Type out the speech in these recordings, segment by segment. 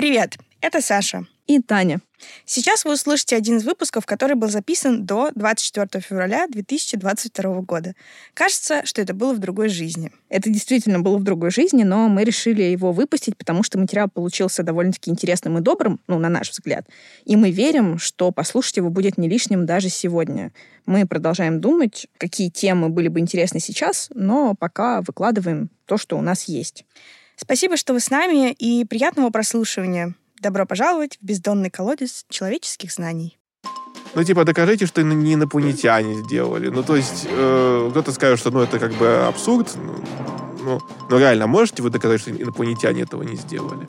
Привет, это Саша. И Таня. Сейчас вы услышите один из выпусков, который был записан до 24 февраля 2022 года. Кажется, что это было в другой жизни. Это действительно было в другой жизни, но мы решили его выпустить, потому что материал получился довольно-таки интересным и добрым, ну, на наш взгляд. И мы верим, что послушать его будет не лишним даже сегодня. Мы продолжаем думать, какие темы были бы интересны сейчас, но пока выкладываем то, что у нас есть. Спасибо, что вы с нами, и приятного прослушивания. Добро пожаловать в бездонный колодец человеческих знаний. Ну, типа, докажите, что не инопланетяне сделали. Ну, то есть, э, кто-то скажет, что, ну, это как бы абсурд. Ну, ну, ну, реально, можете вы доказать, что инопланетяне этого не сделали?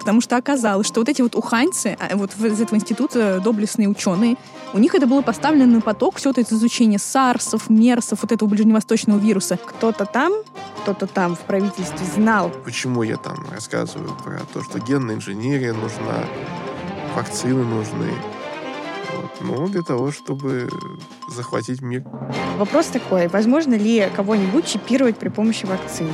Потому что оказалось, что вот эти вот уханьцы, а, вот из этого института доблестные ученые, у них это было поставлено на поток, все это изучение сарсов, мерсов, вот этого ближневосточного вируса. Кто-то там, кто-то там в правительстве знал. Почему я там рассказываю про то, что генная инженерия нужна, вакцины нужны. Вот. Ну, для того, чтобы захватить мир. Вопрос такой, возможно ли кого-нибудь чипировать при помощи вакцины?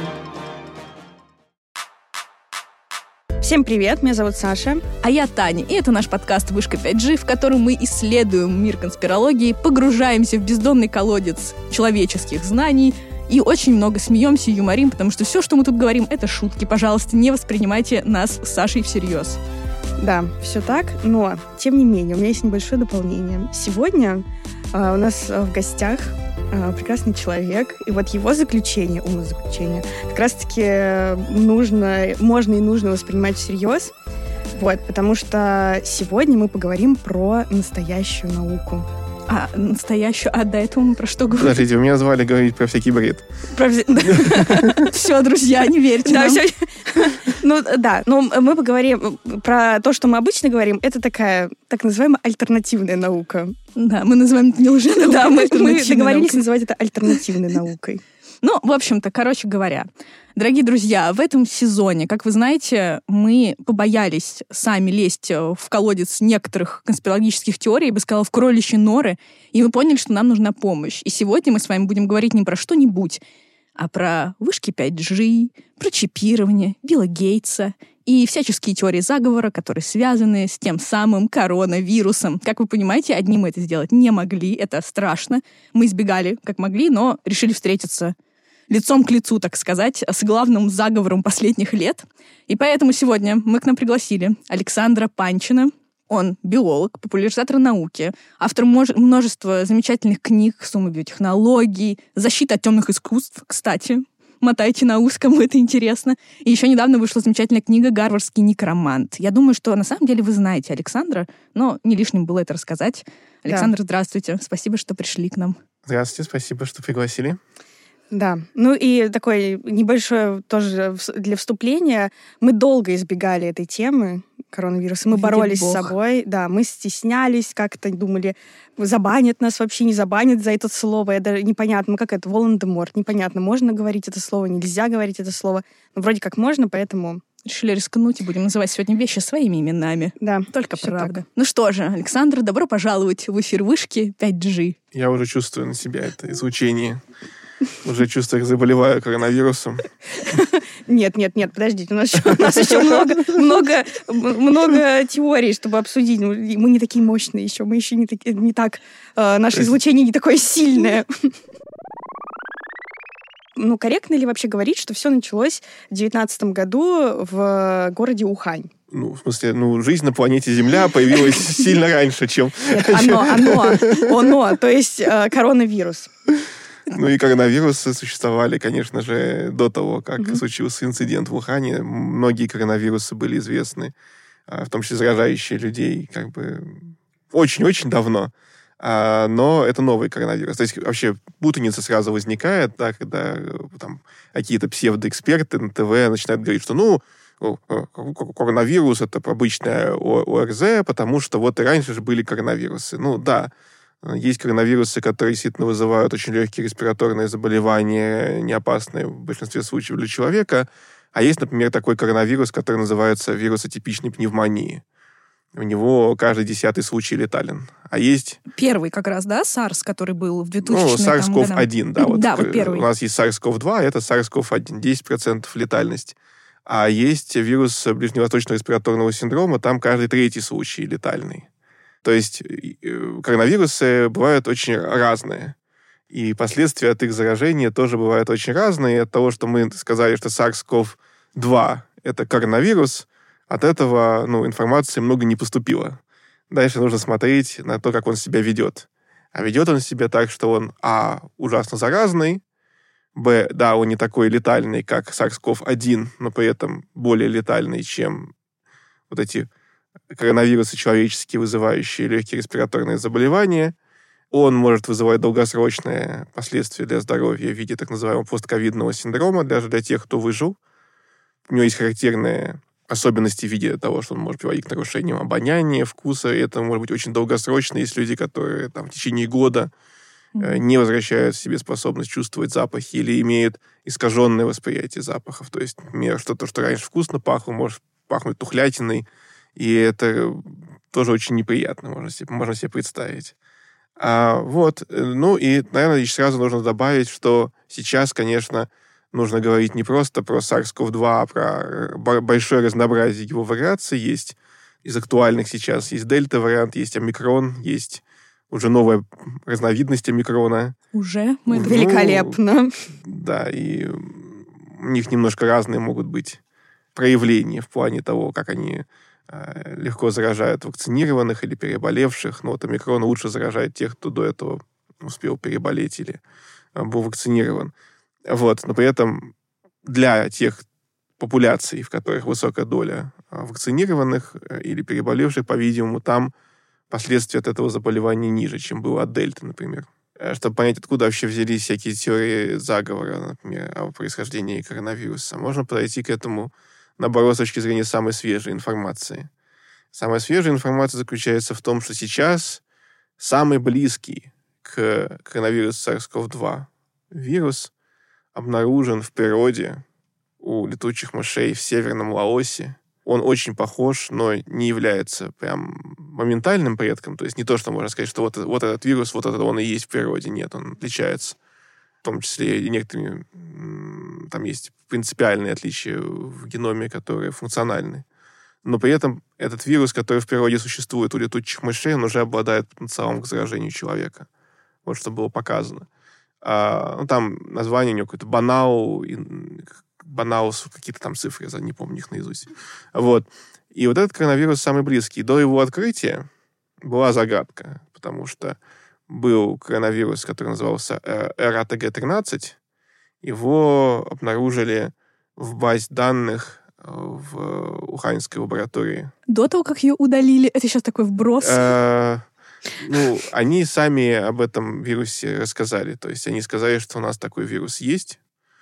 Всем привет, меня зовут Саша. А я Таня, и это наш подкаст «Вышка 5G», в котором мы исследуем мир конспирологии, погружаемся в бездонный колодец человеческих знаний и очень много смеемся и юморим, потому что все, что мы тут говорим, это шутки. Пожалуйста, не воспринимайте нас с Сашей всерьез. Да, все так, но, тем не менее, у меня есть небольшое дополнение. Сегодня э, у нас в гостях прекрасный человек, и вот его заключение, умозаключение, как раз-таки нужно, можно и нужно воспринимать всерьез, вот, потому что сегодня мы поговорим про настоящую науку. А настоящую, а до этого мы про что говорили? Подождите, вы меня звали говорить про всякий бред. Все, друзья, не верьте все. Ну, да, но мы поговорим про то, что мы обычно говорим, это такая так называемая альтернативная наука. Да, мы называем это не лженаукой, Да, мы договорились называть это альтернативной наукой. Ну, в общем-то, короче говоря, дорогие друзья, в этом сезоне, как вы знаете, мы побоялись сами лезть э, в колодец некоторых конспирологических теорий, я бы сказала, в кроличьи норы, и мы поняли, что нам нужна помощь. И сегодня мы с вами будем говорить не про что-нибудь, а про вышки 5G, про чипирование, Билла Гейтса и всяческие теории заговора, которые связаны с тем самым коронавирусом. Как вы понимаете, одни мы это сделать не могли, это страшно. Мы избегали, как могли, но решили встретиться лицом к лицу, так сказать, с главным заговором последних лет. И поэтому сегодня мы к нам пригласили Александра Панчина. Он биолог, популяризатор науки, автор множества замечательных книг, суммы биотехнологий, защита от темных искусств, кстати, мотайте на ус, кому это интересно. И еще недавно вышла замечательная книга «Гарвардский некромант». Я думаю, что на самом деле вы знаете Александра, но не лишним было это рассказать. Александр, да. здравствуйте. Спасибо, что пришли к нам. Здравствуйте, спасибо, что пригласили. Да, ну и такое небольшое тоже для вступления. Мы долго избегали этой темы коронавируса. Мы Видит боролись Бог. с собой, да, мы стеснялись, как-то думали, забанят нас вообще, не забанят за это слово. Это непонятно, ну как это, Волан-де-Морт, непонятно, можно говорить это слово, нельзя говорить это слово. Но вроде как можно, поэтому решили рискнуть и будем называть сегодня вещи своими именами. Да. Только правда. Так. Ну что же, Александр, добро пожаловать в эфир Вышки 5G. Я уже чувствую на себя это излучение. Уже чувствую, как заболеваю коронавирусом. Нет, нет, нет, подождите, у нас еще, у нас еще много, много, много теорий, чтобы обсудить. Мы не такие мощные еще, мы еще не, таки, не так, э, наше излучение не такое сильное. Ну, корректно ли вообще говорить, что все началось в 2019 году в городе Ухань? ну, в смысле, ну, жизнь на планете Земля появилась сильно раньше, чем... Нет, оно, оно, оно, то есть э, коронавирус. Ну и коронавирусы существовали, конечно же, до того, как угу. случился инцидент в Ухане. Многие коронавирусы были известны, а, в том числе заражающие людей, как бы очень-очень давно. А, но это новый коронавирус. То есть вообще путаница сразу возникает, да, когда э, там какие-то псевдоэксперты на ТВ начинают говорить, что ну, коронавирус это обычная ОРЗ, потому что вот и раньше же были коронавирусы. Ну да, есть коронавирусы, которые действительно вызывают очень легкие респираторные заболевания, не опасные в большинстве случаев для человека. А есть, например, такой коронавирус, который называется вирус атипичной пневмонии. У него каждый десятый случай летален. А есть... Первый как раз, да, SARS, который был в 2000 Ну, SARS-CoV-1, да. Вот да, вот первый. У нас есть SARS-CoV-2, а это SARS-CoV-1, 10% летальность. А есть вирус ближневосточного респираторного синдрома, там каждый третий случай летальный. То есть э, коронавирусы бывают очень разные. И последствия от их заражения тоже бывают очень разные. От того, что мы сказали, что SARS-CoV-2 — это коронавирус, от этого ну, информации много не поступило. Дальше нужно смотреть на то, как он себя ведет. А ведет он себя так, что он, а, ужасно заразный, б, да, он не такой летальный, как SARS-CoV-1, но при этом более летальный, чем вот эти коронавирусы человеческие, вызывающие легкие респираторные заболевания. Он может вызывать долгосрочные последствия для здоровья в виде так называемого постковидного синдрома, даже для тех, кто выжил. У него есть характерные особенности в виде того, что он может приводить к нарушениям обоняния, вкуса. И это может быть очень долгосрочно. Есть люди, которые там, в течение года mm-hmm. не возвращают себе способность чувствовать запахи или имеют искаженное восприятие запахов. То есть, например, что-то, что раньше вкусно пахло, может пахнуть тухлятиной, и это тоже очень неприятно, можно себе, можно себе представить. А, вот, э, ну и, наверное, еще сразу нужно добавить, что сейчас, конечно, нужно говорить не просто про SARS-CoV-2, а про большое разнообразие его вариаций. Есть из актуальных сейчас есть дельта-вариант, есть омикрон, есть уже новая разновидность омикрона. Уже? Мы... Ну, Великолепно. Да, и у них немножко разные могут быть проявления в плане того, как они легко заражают вакцинированных или переболевших. Но вот омикрон лучше заражает тех, кто до этого успел переболеть или э, был вакцинирован. Вот. Но при этом для тех популяций, в которых высокая доля а, вакцинированных э, или переболевших, по-видимому, там последствия от этого заболевания ниже, чем было от дельты, например. Э, чтобы понять, откуда вообще взялись всякие теории заговора, например, о происхождении коронавируса, можно подойти к этому, наоборот, с точки зрения самой свежей информации. Самая свежая информация заключается в том, что сейчас самый близкий к коронавирусу SARS-CoV-2 вирус обнаружен в природе у летучих мышей в северном Лаосе. Он очень похож, но не является прям моментальным предком. То есть не то, что можно сказать, что вот, вот этот вирус, вот этот он и есть в природе. Нет, он отличается. В том числе и некоторыми... Там есть принципиальные отличия в геноме, которые функциональны. Но при этом этот вирус, который в природе существует у летучих мышей, он уже обладает потенциалом к заражению человека. Вот что было показано. А, ну, там название у него какое-то Банау, BANAL, какие-то там цифры, я не помню их наизусть. Вот. И вот этот коронавирус самый близкий. До его открытия была загадка, потому что был коронавирус, который назывался э, RaTG-13. Его обнаружили в базе данных э, в Уханьской лаборатории. До того, как ее удалили? Это сейчас такой вброс. Э, ну, они сами об этом вирусе рассказали. То есть они сказали, что у нас такой вирус есть.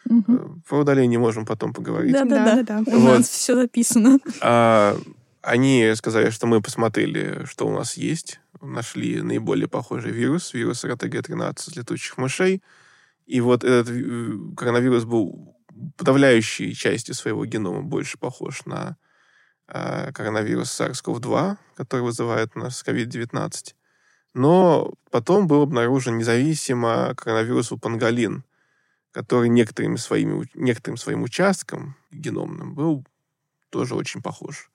Угу. Про удаление можем потом поговорить. Да-да-да. да. У вот. нас все записано. А, они сказали, что мы посмотрели, что у нас есть. Нашли наиболее похожий вирус, вирус РТГ-13 летучих мышей. И вот этот коронавирус был подавляющей частью своего генома больше похож на э, коронавирус SARS-CoV-2, который вызывает у нас COVID-19. Но потом был обнаружен независимо коронавирус у панголин, который некоторыми своими, некоторым своим участком геномным был тоже очень похож.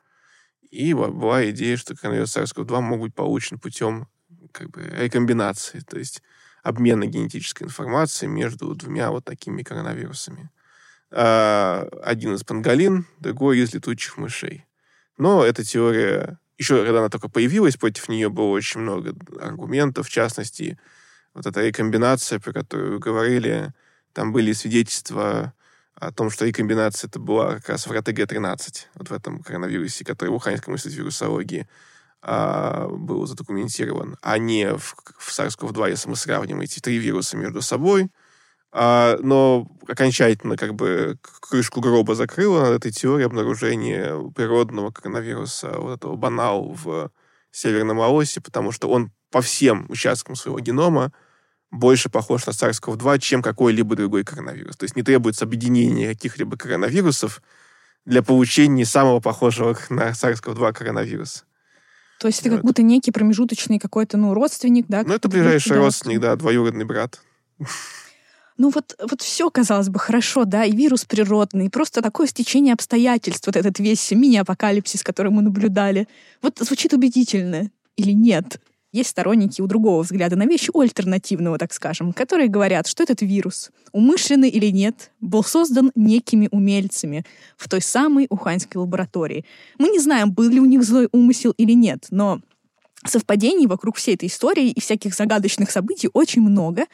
И была идея, что коронавирус SARS-CoV-2 могут быть получен путем как бы, рекомбинации, то есть обмена генетической информацией между двумя вот такими коронавирусами. А, один из панголин, другой из летучих мышей. Но эта теория еще когда она только появилась, против нее было очень много аргументов, в частности, вот эта рекомбинация, про которую вы говорили, там были свидетельства о том, что рекомбинация это была как раз в РТГ-13, вот в этом коронавирусе, который в Уханьском институте вирусологии был задокументирован, а не в, в SARS-CoV-2, если мы сравним эти три вируса между собой. А, но окончательно как бы крышку гроба закрыла над этой теорией обнаружения природного коронавируса, вот этого банау в Северном Лаосе, потому что он по всем участкам своего генома больше похож на SARS-CoV-2, чем какой-либо другой коронавирус. То есть не требуется объединение каких-либо коронавирусов для получения самого похожего на SARS-CoV-2 коронавируса. То есть это как будто некий промежуточный какой-то, ну, родственник, да? Ну, это ближайший родственник, да, двоюродный брат. ну вот, вот все, казалось бы, хорошо, да, и вирус природный, и просто такое стечение обстоятельств, вот этот весь мини-апокалипсис, который мы наблюдали. Вот звучит убедительно или нет? Есть сторонники у другого взгляда на вещи, у альтернативного, так скажем, которые говорят, что этот вирус, умышленный или нет, был создан некими умельцами в той самой уханьской лаборатории. Мы не знаем, был ли у них злой умысел или нет, но совпадений вокруг всей этой истории и всяких загадочных событий очень много,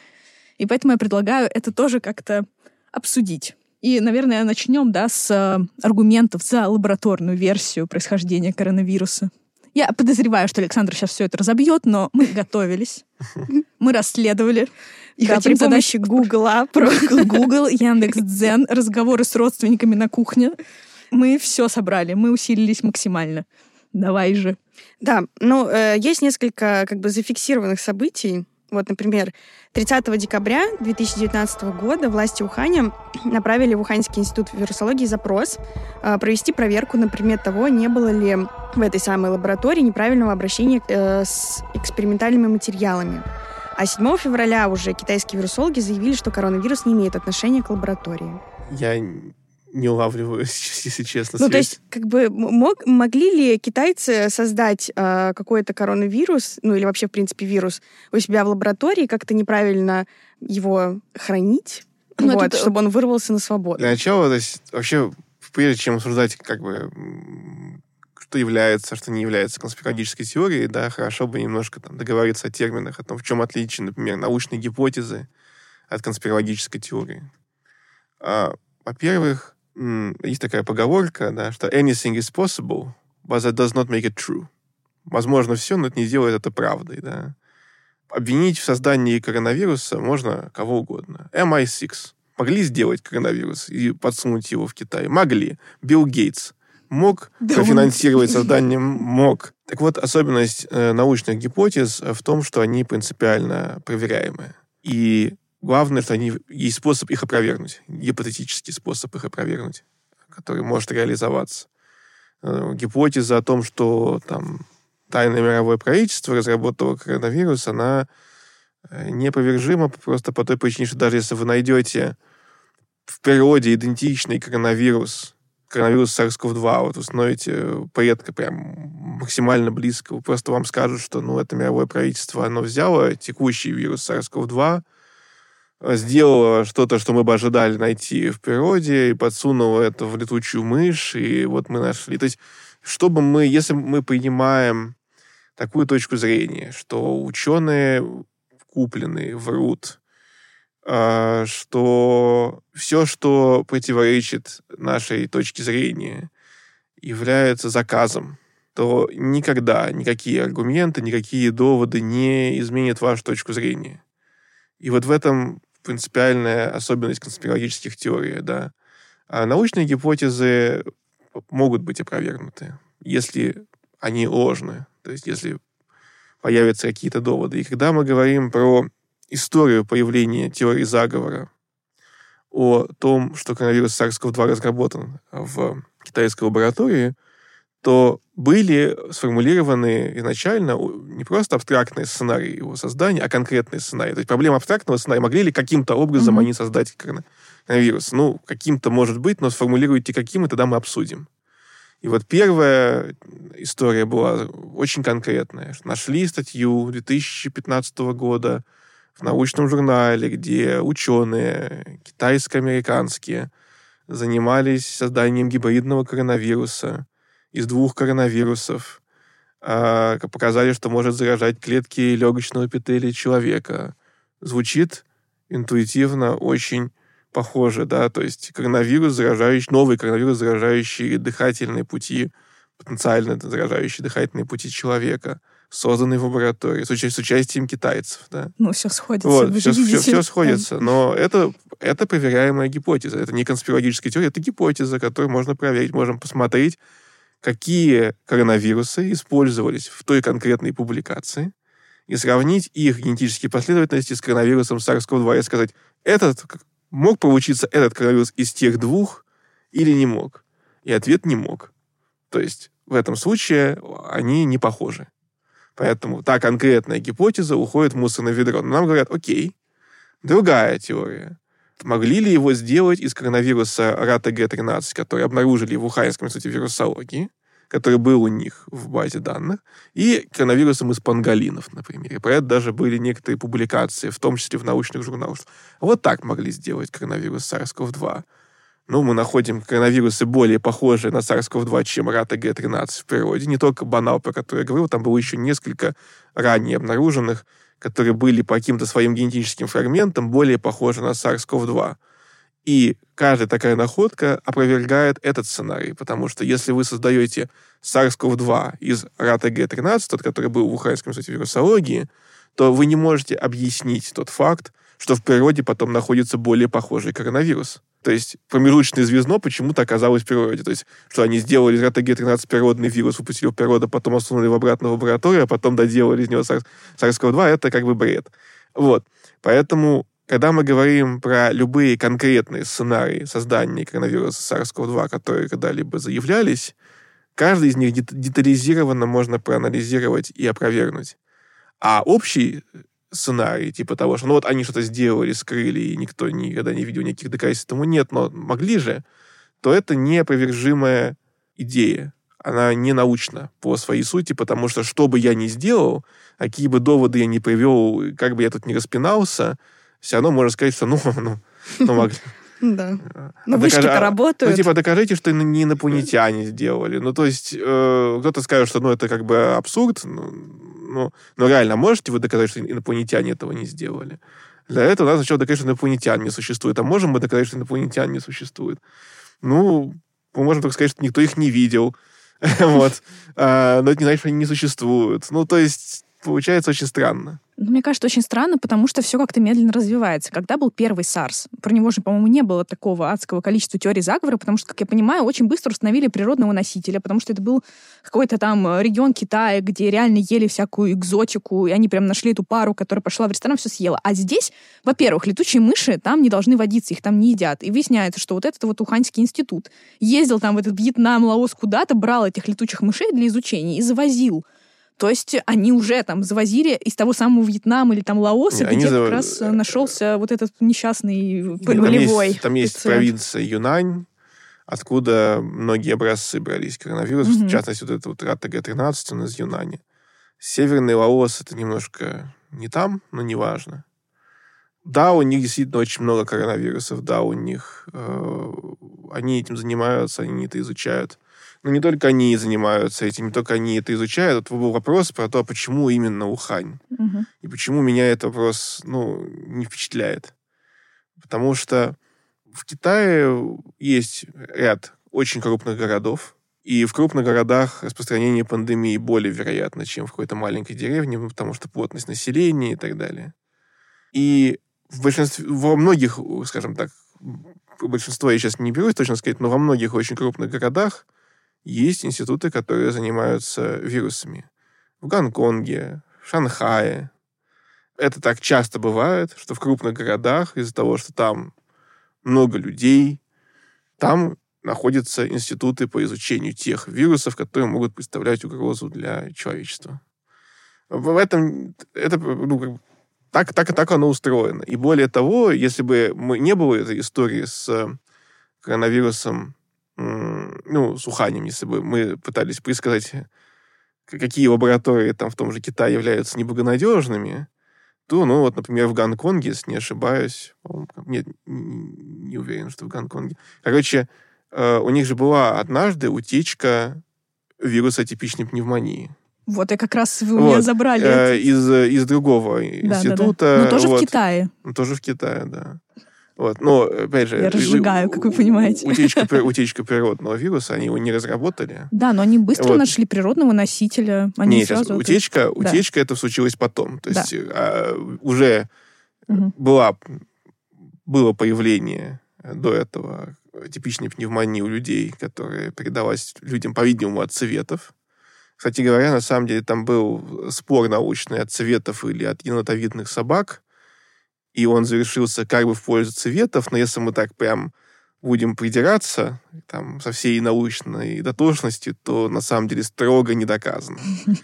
и поэтому я предлагаю это тоже как-то обсудить. И, наверное, начнем да, с э, аргументов за лабораторную версию происхождения коронавируса. Я подозреваю, что Александр сейчас все это разобьет, но мы готовились, мы расследовали. И да, при помощи Гугла, про Google, Яндекс Дзен, разговоры с родственниками на кухне. Мы все собрали, мы усилились максимально. Давай же. Да, ну, э, есть несколько как бы зафиксированных событий. Вот, например, 30 декабря 2019 года власти Уханя направили в Уханьский институт вирусологии запрос э, провести проверку на предмет того, не было ли в этой самой лаборатории неправильного обращения э, с экспериментальными материалами. А 7 февраля уже китайские вирусологи заявили, что коронавирус не имеет отношения к лаборатории. Я не улавливаю, если честно. Ну, связь. то есть, как бы, мог, могли ли китайцы создать э, какой-то коронавирус, ну, или вообще, в принципе, вирус у себя в лаборатории, как-то неправильно его хранить, ну, вот, это... чтобы он вырвался на свободу? Для начала, то есть, вообще, прежде чем обсуждать, как бы, что является, что не является конспирологической теорией, да, хорошо бы немножко там договориться о терминах, о том, в чем отличие, например, научной гипотезы от конспирологической теории. А, во-первых, есть такая поговорка, да, что anything is possible, but that does not make it true. Возможно все, но это не делает это правдой, да. Обвинить в создании коронавируса можно кого угодно. MI6 могли сделать коронавирус и подсунуть его в Китай? Могли. Билл Гейтс мог да профинансировать он... создание? Мог. Так вот, особенность э, научных гипотез в том, что они принципиально проверяемые. И Главное, что они, есть способ их опровергнуть, гипотетический способ их опровергнуть, который может реализоваться. Э, гипотеза о том, что там тайное мировое правительство разработало коронавирус, она э, неопровержима просто по той причине, что даже если вы найдете в природе идентичный коронавирус, коронавирус SARS-CoV-2, вот установите предка прям максимально близко, просто вам скажут, что ну, это мировое правительство, оно взяло текущий вирус SARS-CoV-2, сделала что-то, что мы бы ожидали найти в природе, и подсунула это в летучую мышь, и вот мы нашли. То есть, чтобы мы, если мы принимаем такую точку зрения, что ученые купленные врут, а, что все, что противоречит нашей точке зрения, является заказом, то никогда никакие аргументы, никакие доводы не изменят вашу точку зрения. И вот в этом принципиальная особенность конспирологических теорий, да. А научные гипотезы могут быть опровергнуты, если они ложны, то есть если появятся какие-то доводы. И когда мы говорим про историю появления теории заговора, о том, что коронавирус SARS-CoV-2 разработан в китайской лаборатории, то были сформулированы изначально не просто абстрактные сценарии его создания, а конкретные сценарии. То есть проблема абстрактного сценария, могли ли каким-то образом mm-hmm. они создать коронавирус? Ну, каким-то может быть, но сформулируйте каким, и тогда мы обсудим. И вот первая история была очень конкретная. Нашли статью 2015 года в научном журнале, где ученые китайско-американские занимались созданием гибридного коронавируса из двух коронавирусов. А, показали, что может заражать клетки легочного эпителия человека. Звучит интуитивно очень похоже, да, то есть коронавирус, заражающий, новый коронавирус, заражающий дыхательные пути, потенциально заражающий дыхательные пути человека, созданный в лаборатории с, уча- с участием китайцев, да. Ну, все сходится, вот, все, все, все сходится, но это, это проверяемая гипотеза, это не конспирологическая теория, это гипотеза, которую можно проверить, можем посмотреть, какие коронавирусы использовались в той конкретной публикации, и сравнить их генетические последовательности с коронавирусом SARS-CoV-2 и сказать, этот мог получиться этот коронавирус из тех двух или не мог? И ответ не мог. То есть в этом случае они не похожи. Поэтому та конкретная гипотеза уходит в мусорное ведро. Но нам говорят, окей, другая теория, могли ли его сделать из коронавируса RaTG-13, который обнаружили в Уханьском институте вирусологии, который был у них в базе данных, и коронавирусом из панголинов, например. И про это даже были некоторые публикации, в том числе в научных журналах. Вот так могли сделать коронавирус SARS-CoV-2. Ну, мы находим коронавирусы более похожие на SARS-CoV-2, чем RaTG-13 в природе. Не только BANAL, про который я говорил, там было еще несколько ранее обнаруженных, которые были по каким-то своим генетическим фрагментам более похожи на SARS-CoV-2. И каждая такая находка опровергает этот сценарий, потому что если вы создаете SARS-CoV-2 из RaTG-13, тот, который был в Уханьском институте вирусологии, то вы не можете объяснить тот факт, что в природе потом находится более похожий коронавирус. То есть промежуточное звездно почему-то оказалось в природе. То есть, что они сделали из РТГ-13 природный вирус, выпустили в природу, потом осунули в обратно в лабораторию, а потом доделали из него SARS-CoV-2, это как бы бред. Вот. Поэтому когда мы говорим про любые конкретные сценарии создания коронавируса SARS-CoV-2, которые когда-либо заявлялись, каждый из них детализированно можно проанализировать и опровергнуть. А общий сценарий, типа того, что ну вот они что-то сделали, скрыли, и никто никогда не видел никаких доказательств тому нет, но могли же, то это неопровержимая идея. Она не научна по своей сути, потому что что бы я ни сделал, какие бы доводы я ни привел, как бы я тут не распинался, все равно можно сказать, что ну, ну, ну могли. Да. А ну, вышки-то работают. Ну, типа, докажите, что не инопланетяне сделали. Ну, то есть, э, кто-то скажет, что, ну, это как бы абсурд. Ну, ну, ну, реально, можете вы доказать, что инопланетяне этого не сделали? Для этого надо сначала доказать, что инопланетян не существует. А можем мы доказать, что инопланетян не существует? Ну, мы можем только сказать, что никто их не видел. вот. А, но это не значит, что они не существуют. Ну, то есть, получается очень странно. Ну, мне кажется, очень странно, потому что все как-то медленно развивается. Когда был первый SARS, про него же, по-моему, не было такого адского количества теорий заговора, потому что, как я понимаю, очень быстро установили природного носителя, потому что это был какой-то там регион Китая, где реально ели всякую экзотику, и они прям нашли эту пару, которая пошла в ресторан, все съела. А здесь, во-первых, летучие мыши там не должны водиться, их там не едят. И выясняется, что вот этот вот Уханьский институт ездил там в этот Вьетнам, Лаос куда-то, брал этих летучих мышей для изучения и завозил то есть они уже там завозили из того самого Вьетнама или там Лаоса, они где за... как раз э, нашелся вот этот несчастный полевой. Там есть, там есть провинция Юнань, откуда многие образцы брались коронавирус, угу. в частности, вот этот вот RaTG-13, он из Юнани. Северный Лаос это немножко не там, но неважно. Да, у них действительно очень много коронавирусов, да, у них э, они этим занимаются, они это изучают но ну, не только они занимаются этим, не только они это изучают. Вот был вопрос про то, почему именно Ухань. Угу. И почему меня этот вопрос ну, не впечатляет. Потому что в Китае есть ряд очень крупных городов, и в крупных городах распространение пандемии более вероятно, чем в какой-то маленькой деревне, потому что плотность населения и так далее. И в большинстве, во многих, скажем так, большинство я сейчас не берусь точно сказать, но во многих очень крупных городах есть институты, которые занимаются вирусами. В Гонконге, в Шанхае. Это так часто бывает, что в крупных городах из-за того, что там много людей, там находятся институты по изучению тех вирусов, которые могут представлять угрозу для человечества. В этом это ну, так, так, так оно устроено. И более того, если бы мы, не было этой истории с коронавирусом ну, с Уханем, если бы мы пытались предсказать, какие лаборатории там в том же Китае являются неблагонадежными, то, ну, вот, например, в Гонконге, если не ошибаюсь, нет, не уверен, что в Гонконге. Короче, э, у них же была однажды утечка вируса типичной пневмонии. Вот, и как раз вы у меня забрали. Э, из, из другого да, института. Да, да. Но тоже вот, в Китае. Тоже в Китае, да. Вот. Но, опять же... Я разжигаю, как вы понимаете. Утечка, утечка природного вируса, они его не разработали. Да, но они быстро вот. нашли природного носителя. Они не, сразу сейчас, утечка, это... утечка да. это случилось потом. То есть да. а, уже угу. была, было появление до этого типичной пневмонии у людей, которая передалась людям, по-видимому, от цветов. Кстати говоря, на самом деле там был спор научный от цветов или от енотовидных собак, и он завершился как бы в пользу цветов, но если мы так прям будем придираться там, со всей научной дотошностью, то на самом деле строго не доказано.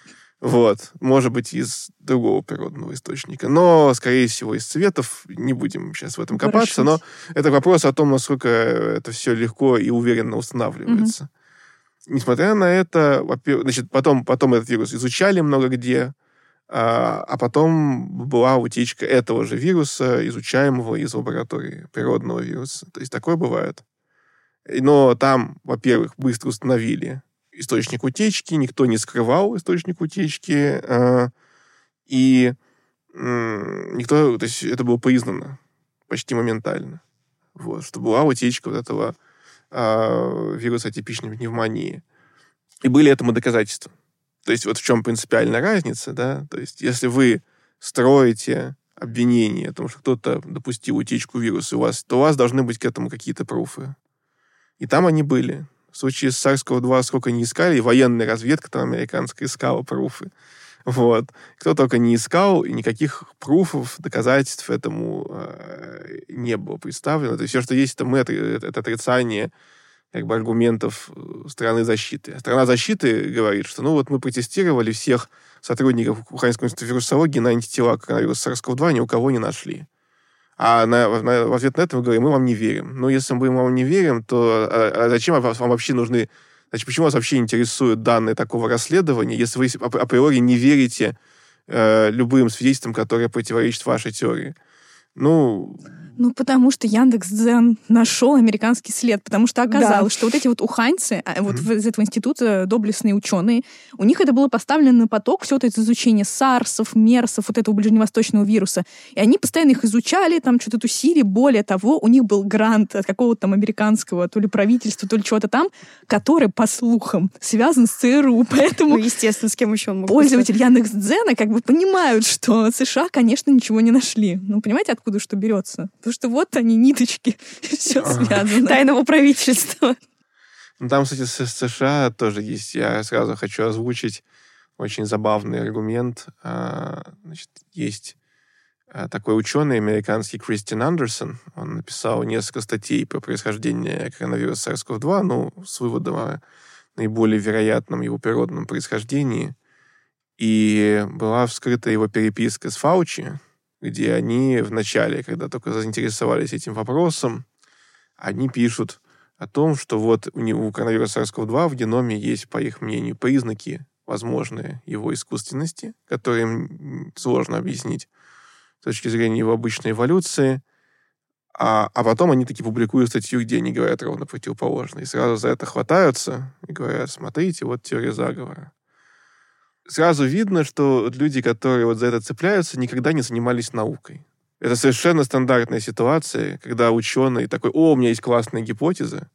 Вот. Может быть, из другого природного источника. Но, скорее всего, из цветов. Не будем сейчас в этом копаться. Но это вопрос о том, насколько это все легко и уверенно устанавливается. Угу. Несмотря на это, значит, потом, потом этот вирус изучали много где, а, а потом была утечка этого же вируса, изучаемого из лаборатории природного вируса. То есть такое бывает. Но там, во-первых, быстро установили источник утечки, никто не скрывал источник утечки, э, и никто, то есть это было признано почти моментально, вот, что была утечка вот этого э, вируса атипичной пневмонии. И были этому доказательства. То есть вот в чем принципиальная разница, да, то есть если вы строите обвинение о том, что кто-то допустил утечку вируса у вас, то у вас должны быть к этому какие-то пруфы. И там они были. В случае с SARS-CoV-2 сколько не искали, и военная разведка там американская искала пруфы. Вот. Кто только не искал, и никаких пруфов, доказательств этому э, не было представлено. То есть все, что есть, это мы, это, это отрицание как бы аргументов э, стороны защиты. Сторона защиты говорит, что ну вот мы протестировали всех сотрудников Уханьского института вирусологии на антитела коронавируса SARS-CoV-2, ни у кого не нашли. А на, на, в ответ на это мы говорим, мы вам не верим. Ну, если мы вам не верим, то а, а зачем вам вообще нужны... Значит, почему вас вообще интересуют данные такого расследования, если вы априори не верите э, любым свидетельствам, которые противоречат вашей теории? Ну, ну, потому что Яндекс Дзен нашел американский след, потому что оказалось, да. что вот эти вот уханьцы, а, вот mm-hmm. из этого института доблестные ученые, у них это было поставлено на поток, все вот это изучение сарсов, мерсов, вот этого ближневосточного вируса. И они постоянно их изучали, там что-то тусили. Более того, у них был грант от какого-то там американского, то ли правительства, то ли чего-то там, который, по слухам, связан с ЦРУ. Поэтому, ну, естественно, с кем еще он мог Пользователи Яндекс Дзена как бы понимают, что США, конечно, ничего не нашли. Ну, понимаете, откуда что берется? Потому что вот они, ниточки, все связано. Тайного правительства. Ну, там, кстати, с США тоже есть, я сразу хочу озвучить очень забавный аргумент. А, значит, есть а, такой ученый американский Кристин Андерсон. Он написал несколько статей про происхождение коронавируса SARS-CoV-2, ну, с выводом о наиболее вероятном его природном происхождении. И была вскрыта его переписка с Фаучи, где они в начале, когда только заинтересовались этим вопросом, они пишут о том, что вот у, него, у коронавируса SARS-CoV-2 в геноме есть, по их мнению, признаки возможные его искусственности, которые им сложно объяснить с точки зрения его обычной эволюции. А, а потом они таки публикуют статью, где они говорят ровно противоположное. И сразу за это хватаются и говорят, смотрите, вот теория заговора сразу видно, что люди, которые вот за это цепляются, никогда не занимались наукой. Это совершенно стандартная ситуация, когда ученый такой, о, у меня есть классная гипотеза,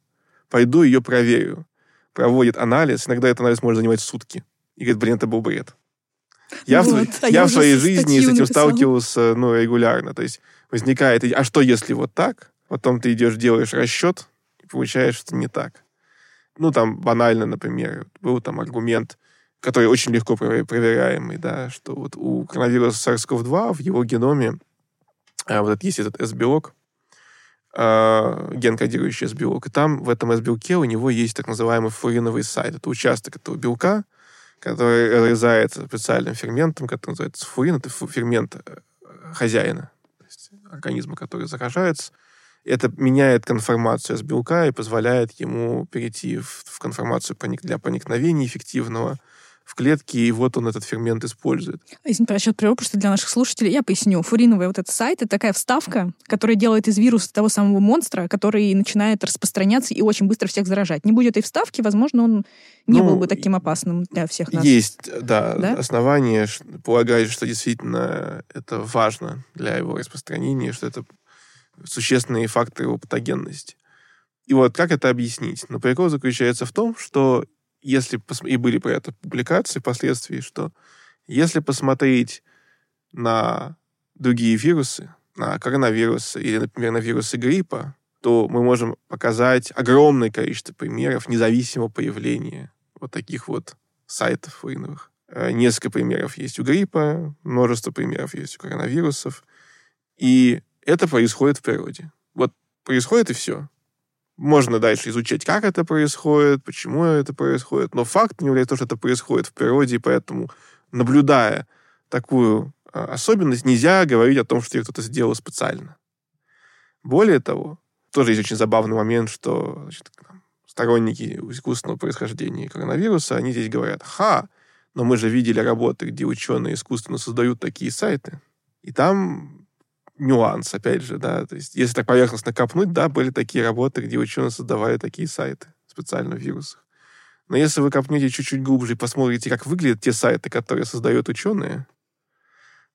пойду ее проверю. Проводит анализ, иногда этот анализ может занимать сутки. И говорит, блин, это был бред. Я, вот, в, а я, я в своей жизни с этим написала. сталкивался ну, регулярно. То есть возникает, а что если вот так? Потом ты идешь, делаешь расчет, и получаешь, что не так. Ну, там, банально, например, был там аргумент, который очень легко проверяемый, да, что вот у коронавируса SARS-CoV-2 в его геноме а, вот есть этот S-белок, а, ген, кодирующий S-белок, и там в этом S-белке у него есть так называемый фуриновый сайт. Это участок этого белка, который разрезается специальным ферментом, который называется фурин. Это фермент э, хозяина, то есть организма, который заражается. Это меняет конформацию с белка и позволяет ему перейти в, в конформацию для проникновения эффективного в клетке, и вот он этот фермент использует. Извините, про счет природы, просто для наших слушателей я поясню. Фуриновый вот этот сайт — это такая вставка, которая делает из вируса того самого монстра, который начинает распространяться и очень быстро всех заражать. Не будет этой вставки, возможно, он не ну, был бы таким опасным для всех нас. Есть, да, да? основания полагать, что действительно это важно для его распространения, что это существенные факторы его патогенности. И вот как это объяснить? Но прикол заключается в том, что если и были про это публикации впоследствии, что если посмотреть на другие вирусы, на коронавирусы или, например, на вирусы гриппа, то мы можем показать огромное количество примеров независимого появления вот таких вот сайтов фуриновых. Э, несколько примеров есть у гриппа, множество примеров есть у коронавирусов. И это происходит в природе. Вот происходит и все. Можно дальше изучать, как это происходит, почему это происходит, но факт не является то, что это происходит в природе, и поэтому наблюдая такую а, особенность, нельзя говорить о том, что ее кто-то сделал специально. Более того, тоже есть очень забавный момент, что значит, сторонники искусственного происхождения коронавируса, они здесь говорят, ха, но мы же видели работы, где ученые искусственно создают такие сайты. И там нюанс, опять же, да, то есть если так поверхностно копнуть, да, были такие работы, где ученые создавали такие сайты специально в вирусах. Но если вы копнете чуть-чуть глубже и посмотрите, как выглядят те сайты, которые создают ученые,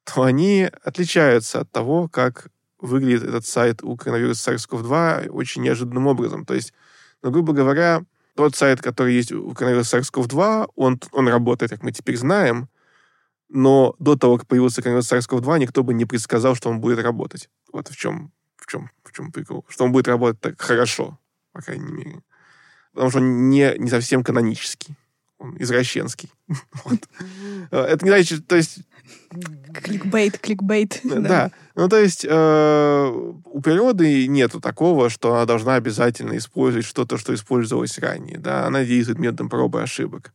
то они отличаются от того, как выглядит этот сайт у коронавируса SARS-CoV-2 очень неожиданным образом. То есть, ну, грубо говоря, тот сайт, который есть у коронавируса SARS-CoV-2, он, он работает, как мы теперь знаем, но до того, как появился коронавирус SARS-CoV-2, никто бы не предсказал, что он будет работать. Вот в чем, в чем, в чем прикол. Что он будет работать так хорошо, по крайней мере. Потому что он не, не совсем канонический. Он извращенский. вот. Это не значит, то есть Кликбейт, кликбейт. Да. да. Ну, то есть э, у природы нету такого, что она должна обязательно использовать что-то, что использовалось ранее. Да? Она действует методом пробы и ошибок.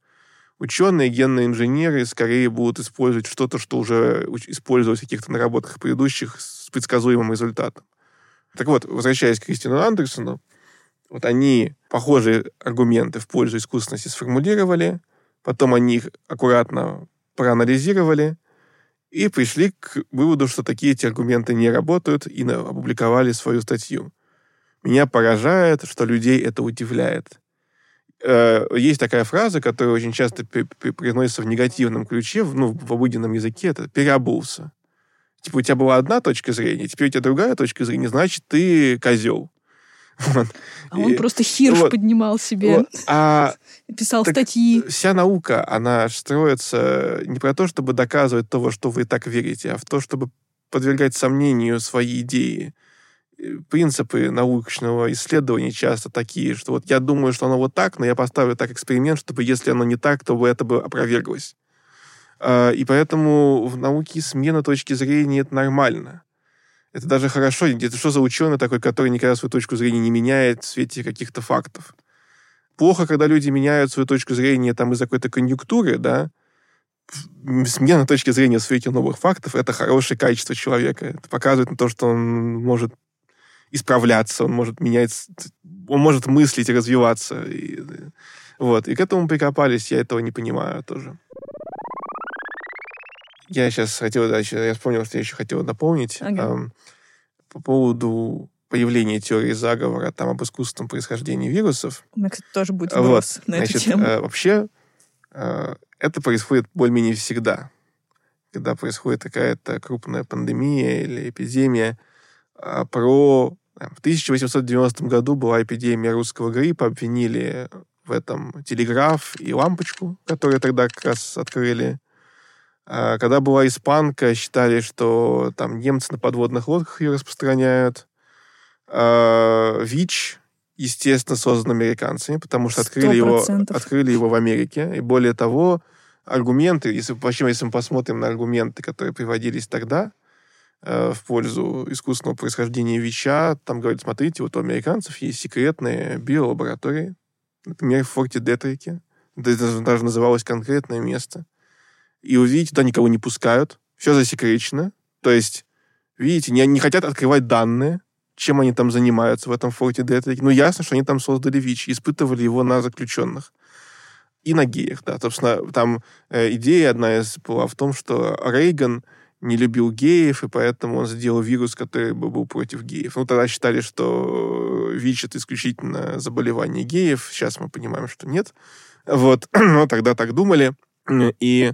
Ученые, генные инженеры скорее будут использовать что-то, что уже использовалось в каких-то наработках предыдущих с предсказуемым результатом. Так вот, возвращаясь к Кристину Андерсону, вот они похожие аргументы в пользу искусственности сформулировали, потом они их аккуратно проанализировали, и пришли к выводу, что такие эти аргументы не работают, и опубликовали свою статью. Меня поражает, что людей это удивляет. Э, есть такая фраза, которая очень часто произносится в негативном ключе, ну, в обыденном языке, это «переобулся». Типа у тебя была одна точка зрения, теперь у тебя другая точка зрения, значит, ты козел. Вот. А он и, просто хирш вот, поднимал себе, вот. а, писал статьи. Вся наука, она строится не про то, чтобы доказывать то, во что вы так верите, а в то, чтобы подвергать сомнению свои идеи. Принципы научного исследования часто такие, что вот я думаю, что оно вот так, но я поставлю так эксперимент, чтобы если оно не так, то это бы опроверглось. А, и поэтому в науке смена точки зрения — это нормально. Это даже хорошо. Это что за ученый такой, который никогда свою точку зрения не меняет в свете каких-то фактов? Плохо, когда люди меняют свою точку зрения там из-за какой-то конъюнктуры, да, смена точки зрения в свете новых фактов — это хорошее качество человека. Это показывает на то, что он может исправляться, он может менять, он может мыслить и развиваться. И, вот. И к этому прикопались, я этого не понимаю тоже. Я сейчас хотел, да, я вспомнил, что я еще хотел дополнить. Ага. Эм, по поводу появления теории заговора там об искусственном происхождении вирусов. У меня, кстати, тоже будет вопрос вот, на значит, эту тему. Э, вообще, э, это происходит более-менее всегда. Когда происходит какая-то крупная пандемия или эпидемия. Э, про... В 1890 году была эпидемия русского гриппа, обвинили в этом телеграф и лампочку, которые тогда как раз открыли. А, когда была испанка, считали, что там немцы на подводных лодках ее распространяют. А, ВИЧ, естественно, создан американцами, потому что открыли его, открыли его в Америке. И более того, аргументы, если, вообще, если мы посмотрим на аргументы, которые приводились тогда в пользу искусственного происхождения ВИЧа, там говорят, смотрите, вот у американцев есть секретные биолаборатории, например, в форте Детрике. Даже называлось конкретное место – и увидите, туда никого не пускают, все засекречено. То есть, видите, не, не хотят открывать данные, чем они там занимаются в этом форте Детрик. Ну, ясно, что они там создали ВИЧ, испытывали его на заключенных. И на геях, да. Собственно, там э, идея одна из была в том, что Рейган не любил геев, и поэтому он сделал вирус, который бы был против геев. Ну, тогда считали, что ВИЧ — это исключительно заболевание геев. Сейчас мы понимаем, что нет. Вот. Но тогда так думали. И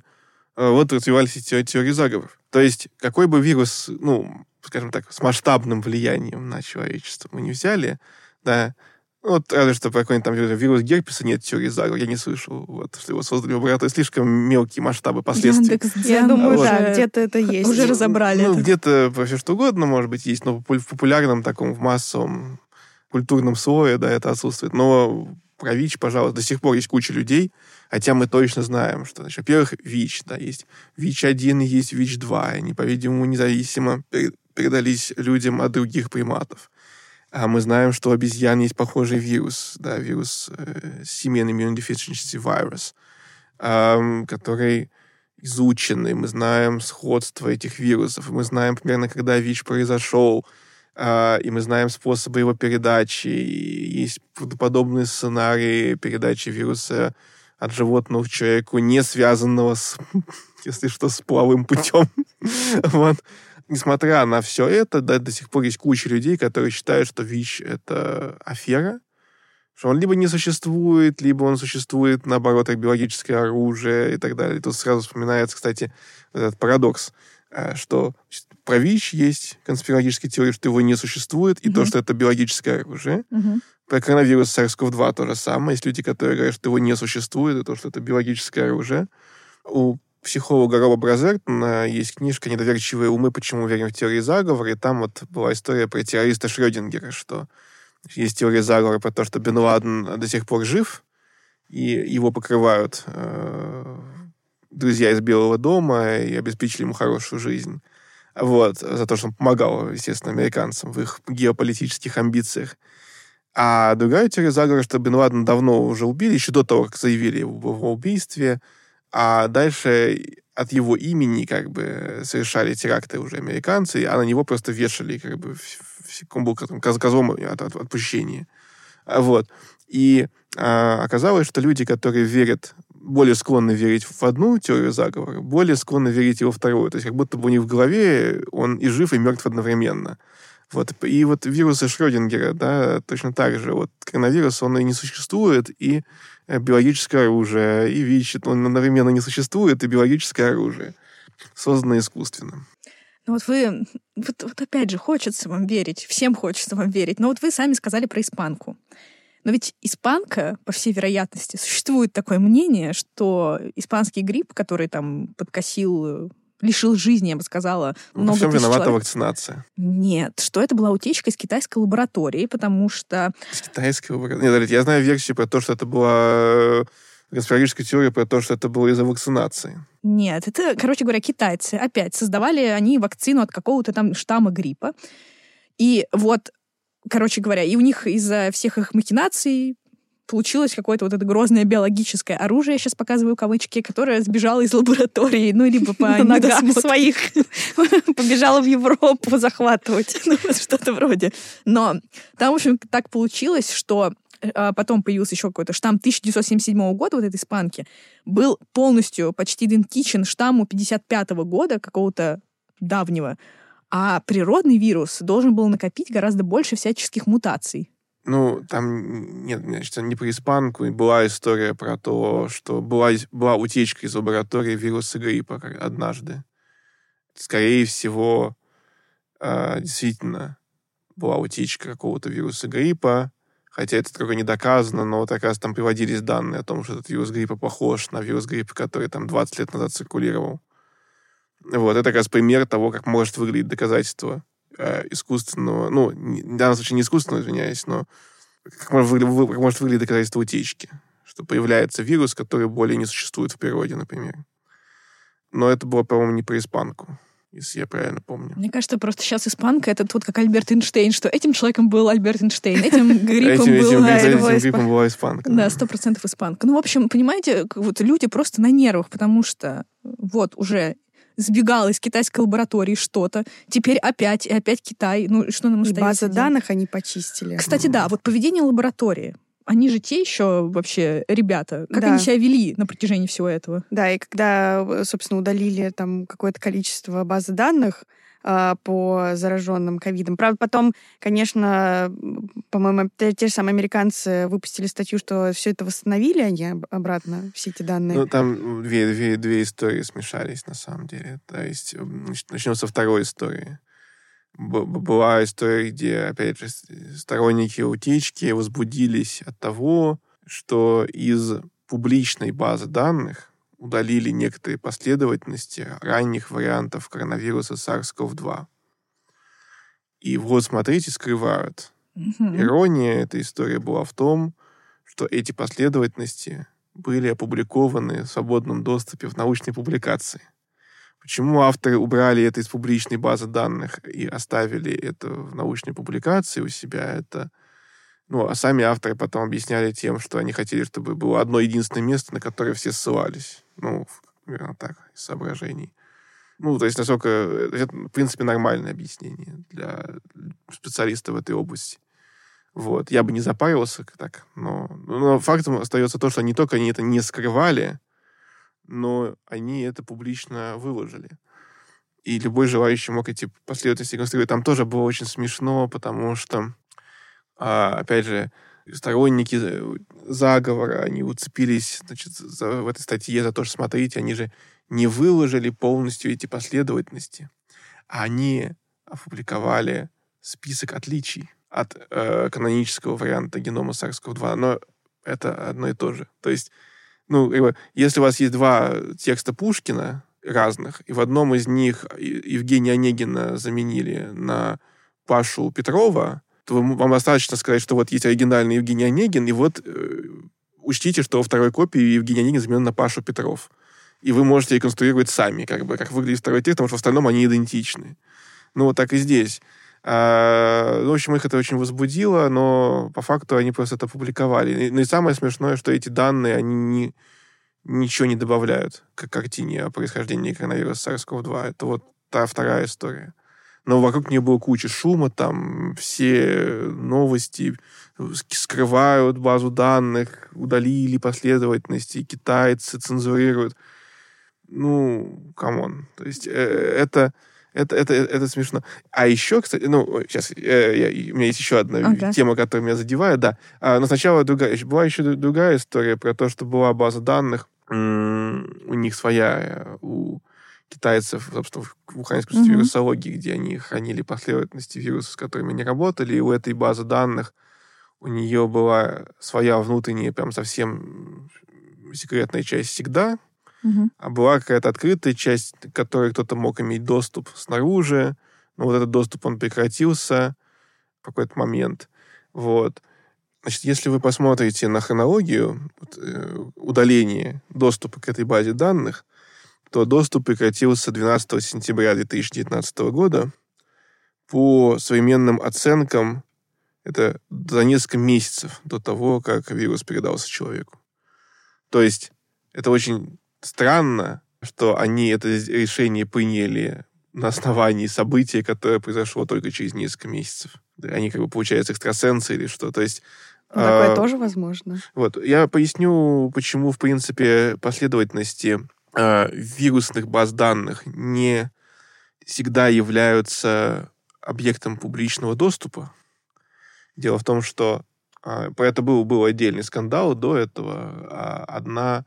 Э, вот развивались эти теории заговоров. То есть какой бы вирус, ну, скажем так, с масштабным влиянием на человечество мы не взяли, да, вот разве что какой-нибудь там вирус герпеса нет теории заговора, я не слышал, вот, что его создали в лаборатории. Слишком мелкие масштабы последствий. я думаю, вот. да, где-то это есть. Уже разобрали Ну, где-то все что угодно, может быть, есть, но в популярном таком, в массовом культурном слое, да, это отсутствует. Но про ВИЧ, пожалуйста, до сих пор есть куча людей, хотя мы точно знаем, что, значит, во-первых, ВИЧ, да, есть ВИЧ-1 есть ВИЧ-2, они, по-видимому, независимо передались людям от других приматов. А мы знаем, что у обезьян есть похожий вирус, да, вирус э, Simian Immune Deficiency Virus, э, который изучены, мы знаем сходство этих вирусов, мы знаем примерно, когда ВИЧ произошел, а, и мы знаем способы его передачи, и есть подобные сценарии передачи вируса от животного к человеку, не связанного с, если что, с половым путем. вот. Несмотря на все это, да, до сих пор есть куча людей, которые считают, что ВИЧ — это афера, что он либо не существует, либо он существует, наоборот, как биологическое оружие и так далее. И тут сразу вспоминается, кстати, этот парадокс, э, что про ВИЧ есть конспирологическая теория, что его не существует, и mm-hmm. то, что это биологическое оружие. Mm-hmm. Про коронавирус SARS-CoV-2 то же самое. Есть люди, которые говорят, что его не существует, и то, что это биологическое оружие. У психолога Роба Бразертона есть книжка «Недоверчивые умы. Почему верим в теории заговора», и там вот была история про террориста Шрёдингера, что есть теория заговора про то, что Бен Ладен до сих пор жив, и его покрывают э, друзья из Белого дома и обеспечили ему хорошую жизнь. Вот, за то, что он помогал, естественно, американцам в их геополитических амбициях. А другая теория заговора, что Бен Ладен давно уже убили, еще до того, как заявили его его убийстве, а дальше от его имени как бы совершали теракты уже американцы, а на него просто вешали как бы он был козлом от, от, отпущения. Вот. И а, оказалось, что люди, которые верят более склонны верить в одну теорию заговора, более склонны верить во вторую. То есть как будто бы у них в голове он и жив, и мертв одновременно. Вот. И вот вирусы Шрёдингера, да, точно так же. Вот коронавирус, он и не существует, и э, биологическое оружие, и ВИЧ, он одновременно не существует, и биологическое оружие, созданное искусственно. Ну вот вы, вот, вот опять же, хочется вам верить, всем хочется вам верить, но вот вы сами сказали про испанку. Но ведь испанка, по всей вероятности, существует такое мнение, что испанский грипп, который там подкосил лишил жизни, я бы сказала, много Во всем виновата человек. вакцинация. Нет, что это была утечка из китайской лаборатории, потому что... Из китайской лаборатории? Нет, я знаю версию про то, что это была конспирологическая теория про то, что это было из-за вакцинации. Нет, это, короче говоря, китайцы опять создавали они вакцину от какого-то там штамма гриппа. И вот короче говоря, и у них из-за всех их махинаций получилось какое-то вот это грозное биологическое оружие, я сейчас показываю кавычки, которое сбежало из лаборатории, ну, либо по ногам своих побежало в Европу захватывать, ну, что-то вроде. Но там, в общем, так получилось, что а, потом появился еще какой-то штамм 1977 года, вот этой испанки, был полностью почти идентичен штамму 55 года, какого-то давнего. А природный вирус должен был накопить гораздо больше всяческих мутаций. Ну, там, нет, значит, не про испанку, была история про то, что была, была утечка из лаборатории вируса гриппа однажды. Скорее всего, э, действительно, была утечка какого-то вируса гриппа, хотя это только не доказано, но вот как раз там приводились данные о том, что этот вирус гриппа похож на вирус гриппа, который там 20 лет назад циркулировал. Вот, это как раз пример того, как может выглядеть доказательство э, искусственного, ну, в данном случае не искусственного, извиняюсь, но как может, выглядеть, как может выглядеть доказательство утечки, что появляется вирус, который более не существует в природе, например. Но это было, по-моему, не про испанку если я правильно помню. Мне кажется, просто сейчас испанка — это тут как Альберт Эйнштейн, что этим человеком был Альберт Эйнштейн, этим гриппом. Этим гриппом была испанка. Да, сто процентов испанка. Ну, в общем, понимаете, вот люди просто на нервах, потому что вот уже сбегал из китайской лаборатории что-то, теперь опять, и опять Китай. Ну, что нам остается? База данных они почистили. Кстати, да, вот поведение лаборатории они же те еще вообще ребята. Как да. они себя вели на протяжении всего этого? Да, и когда, собственно, удалили там какое-то количество базы данных, по зараженным ковидом. Правда, потом, конечно, по-моему, те, те же самые американцы выпустили статью, что все это восстановили они обратно, все эти данные. Ну, там две, две, две истории смешались, на самом деле. То есть начнем со второй истории. Была история, где, опять же, сторонники утечки возбудились от того, что из публичной базы данных удалили некоторые последовательности ранних вариантов коронавируса SARS-CoV-2. И вот, смотрите, скрывают. Mm-hmm. Ирония этой истории была в том, что эти последовательности были опубликованы в свободном доступе в научной публикации. Почему авторы убрали это из публичной базы данных и оставили это в научной публикации у себя, это ну, а сами авторы потом объясняли тем, что они хотели, чтобы было одно единственное место, на которое все ссылались. Ну, примерно так, из соображений. Ну, то есть, насколько... Это, в принципе, нормальное объяснение для специалиста в этой области. Вот. Я бы не запарился так, но, но фактом остается то, что не только они это не скрывали, но они это публично выложили. И любой желающий мог эти последовательности реконструировать. Там тоже было очень смешно, потому что, а, опять же, сторонники э, заговора, они уцепились значит, за, в этой статье за то, что, смотрите, они же не выложили полностью эти последовательности. Они опубликовали список отличий от э, канонического варианта генома SARS-CoV-2. Но это одно и то же. То есть, ну, если у вас есть два текста Пушкина разных, и в одном из них Евгения Онегина заменили на Пашу Петрова, то вам достаточно сказать, что вот есть оригинальный Евгений Онегин, и вот э, учтите, что во второй копии Евгений Онегин заменен на Пашу Петров. И вы можете реконструировать сами, как бы, как выглядит второй текст, потому что в остальном они идентичны. Ну, вот так и здесь. А, ну, в общем, их это очень возбудило, но по факту они просто это опубликовали. Ну и самое смешное, что эти данные, они не, ничего не добавляют к картине о происхождении коронавируса SARS-CoV-2. Это вот та вторая история. Но вокруг нее было куча шума, там все новости скрывают базу данных, удалили последовательности, китайцы цензурируют. Ну, come on. То есть э, это это, это, это смешно. А еще, кстати, ну, сейчас, э, я, у меня есть еще одна okay. тема, которая меня задевает, да. А, но сначала другая, была еще другая история про то, что была база данных, у них своя, э, у китайцев, собственно, в институте mm-hmm. вирусологии, где они хранили последовательности вирусов, с которыми они работали, и у этой базы данных у нее была своя внутренняя, прям совсем секретная часть всегда, Угу. А была какая-то открытая часть, к которой кто-то мог иметь доступ снаружи. Но вот этот доступ, он прекратился в какой-то момент. Вот. Значит, если вы посмотрите на хронологию вот, э, удаления доступа к этой базе данных, то доступ прекратился 12 сентября 2019 года. По современным оценкам, это за несколько месяцев до того, как вирус передался человеку. То есть это очень странно, что они это решение приняли на основании события, которое произошло только через несколько месяцев. Они, как бы, получается, экстрасенсы или что. То есть... Ну, такое а, тоже возможно. Вот. Я поясню, почему, в принципе, последовательности а, вирусных баз данных не всегда являются объектом публичного доступа. Дело в том, что про это был, был отдельный скандал до этого. А одна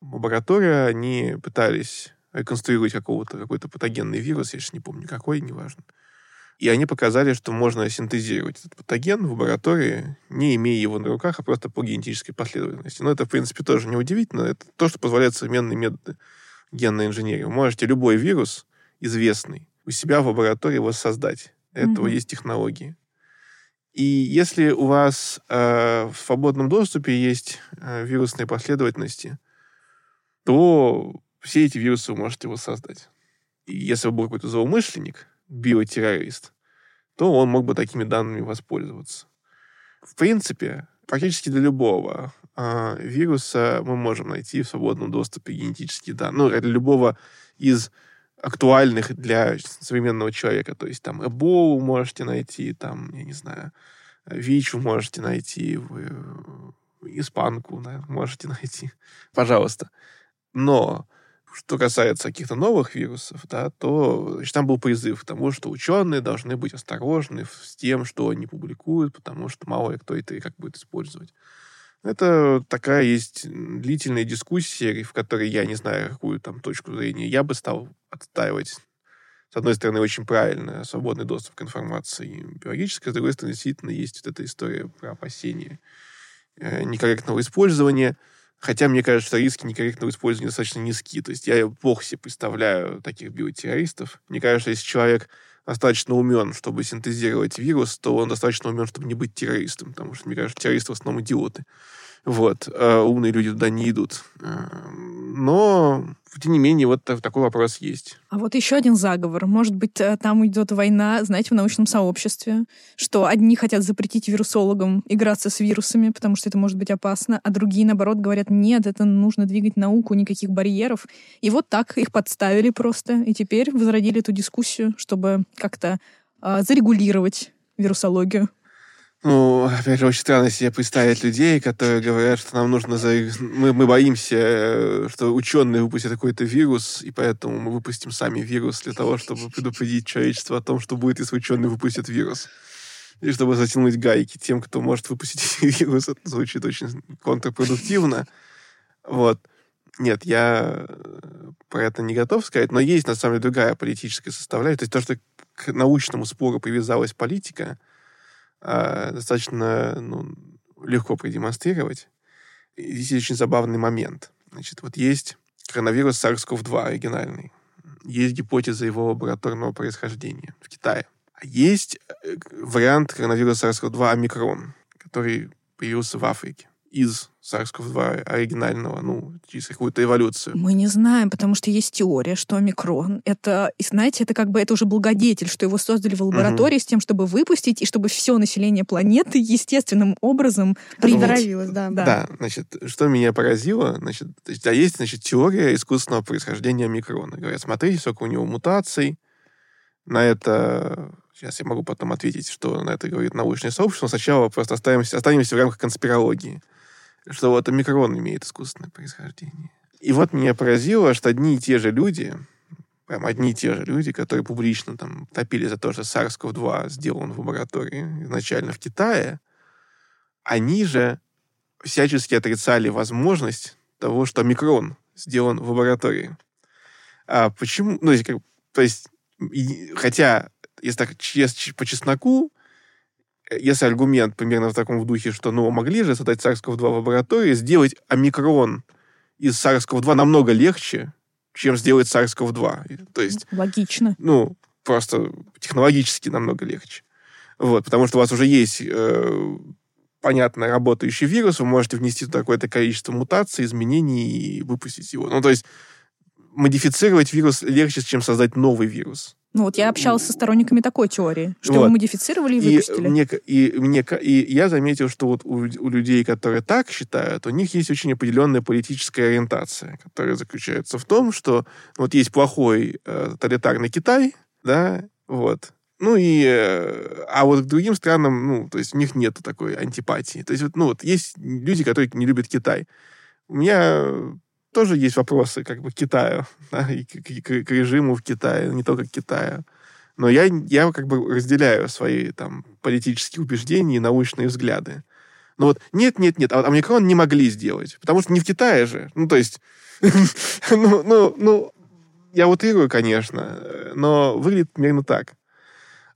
лаборатория, они пытались реконструировать какого-то, какой-то патогенный вирус, я сейчас не помню какой, неважно. И они показали, что можно синтезировать этот патоген в лаборатории, не имея его на руках, а просто по генетической последовательности. Но это, в принципе, тоже не удивительно. Это то, что позволяет современные методы генной инженерии. Вы можете любой вирус, известный, у себя в лаборатории воссоздать. Для mm-hmm. этого есть технологии. И если у вас э, в свободном доступе есть э, вирусные последовательности, то все эти вирусы вы можете воссоздать. И если бы был какой-то злоумышленник, биотеррорист, то он мог бы такими данными воспользоваться. В принципе, практически для любого э, вируса мы можем найти в свободном доступе генетические данные. Ну, для любого из актуальных для современного человека. То есть там Эболу можете найти, там, я не знаю, ВИЧ вы можете найти, вы, испанку да, можете найти. Пожалуйста. Но что касается каких-то новых вирусов, да, то значит, там был призыв к тому, что ученые должны быть осторожны с тем, что они публикуют, потому что мало ли кто это и как будет использовать. Это такая есть длительная дискуссия, в которой я не знаю, какую там точку зрения я бы стал отстаивать. С одной стороны, очень правильно, свободный доступ к информации биологической, с другой стороны, действительно есть вот эта история про опасения э, некорректного использования – Хотя мне кажется, что риски некорректного использования достаточно низкие. То есть я плохо себе представляю таких биотеррористов. Мне кажется, если человек достаточно умен, чтобы синтезировать вирус, то он достаточно умен, чтобы не быть террористом. Потому что, мне кажется, террористы в основном идиоты. Вот. А умные люди туда не идут. А, но, тем не менее, вот такой вопрос есть. А вот еще один заговор. Может быть, э, там идет война, знаете, в научном сообществе, что одни хотят запретить вирусологам играться с вирусами, потому что это может быть опасно, а другие, наоборот, говорят, нет, это нужно двигать науку, никаких барьеров. И вот так их подставили просто, и теперь возродили эту дискуссию, чтобы как-то э, зарегулировать вирусологию. Ну, опять же, очень странно себе представить людей, которые говорят, что нам нужно... За... Мы, мы боимся, э, что ученые выпустят какой-то вирус, и поэтому мы выпустим сами вирус для того, чтобы предупредить человечество о том, что будет, если ученые выпустят вирус. И чтобы затянуть гайки тем, кто может выпустить вирус. Это звучит очень контрпродуктивно. Вот. Нет, я э, про это не готов сказать, но есть, на самом деле, другая политическая составляющая. То есть то, что к научному спору привязалась политика, э, достаточно ну, легко продемонстрировать. И здесь очень забавный момент. Значит, вот есть коронавирус SARS-CoV-2 оригинальный. Есть гипотеза его лабораторного происхождения в Китае. А есть э, вариант коронавируса SARS-CoV-2 омикрон, который появился в Африке из SARS-CoV-2 оригинального, ну, через какую-то эволюцию? Мы не знаем, потому что есть теория, что омикрон, это, и знаете, это как бы, это уже благодетель, что его создали в лаборатории угу. с тем, чтобы выпустить, и чтобы все население планеты естественным образом приноровилось, да. да. Да, значит, что меня поразило, значит, да, есть, значит, теория искусственного происхождения омикрона. Говорят, смотрите, сколько у него мутаций, на это Сейчас я могу потом ответить, что на это говорит научное сообщество. Но сначала просто оставимся, останемся в рамках конспирологии что вот омикрон имеет искусственное происхождение. И вот меня поразило, что одни и те же люди, прям одни и те же люди, которые публично там топили за то, что SARS-CoV-2 сделан в лаборатории изначально в Китае, они же всячески отрицали возможность того, что омикрон сделан в лаборатории. А почему? Ну, то есть, хотя, если так по чесноку, если аргумент примерно в таком духе, что, ну, могли же создать SARS-CoV-2 в лаборатории, сделать омикрон из SARS-CoV-2 намного легче, чем сделать SARS-CoV-2. То есть... Логично. Ну, просто технологически намного легче. Вот, потому что у вас уже есть э, понятно работающий вирус, вы можете внести туда какое-то количество мутаций, изменений и выпустить его. Ну, то есть модифицировать вирус легче, чем создать новый вирус. Ну вот я общалась со сторонниками такой теории, что вот. его модифицировали и, и выпустили. Мне, и, мне, и я заметил, что вот у, у людей, которые так считают, у них есть очень определенная политическая ориентация, которая заключается в том, что вот есть плохой э, тоталитарный Китай, да, вот, ну и, э, а вот к другим странам, ну, то есть у них нет такой антипатии. То есть вот, ну вот есть люди, которые не любят Китай. У меня тоже есть вопросы как бы к Китаю, да, и к, к, к режиму в Китае, не только к Китаю. Но я, я как бы разделяю свои там политические убеждения и научные взгляды. Но вот нет, нет, нет, а вот омикрон не могли сделать, потому что не в Китае же. Ну, то есть, ну, ну, ну, я утрирую, конечно, но выглядит примерно так.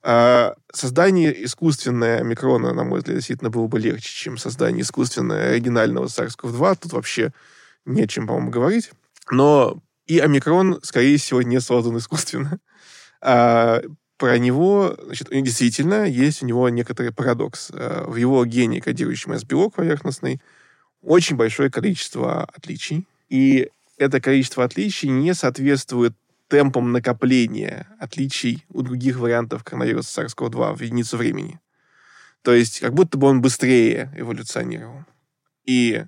А создание искусственного омикрона, на мой взгляд, действительно было бы легче, чем создание искусственного оригинального SARS-CoV-2. Тут вообще не о чем, по-моему, говорить. Но и омикрон, скорее всего, не создан искусственно. А про него, значит, действительно, есть у него некоторый парадокс. А, в его гене, кодирующем S-белок поверхностный, очень большое количество отличий. И это количество отличий не соответствует темпам накопления отличий у других вариантов коронавируса SARS-CoV-2 в единицу времени. То есть как будто бы он быстрее эволюционировал. И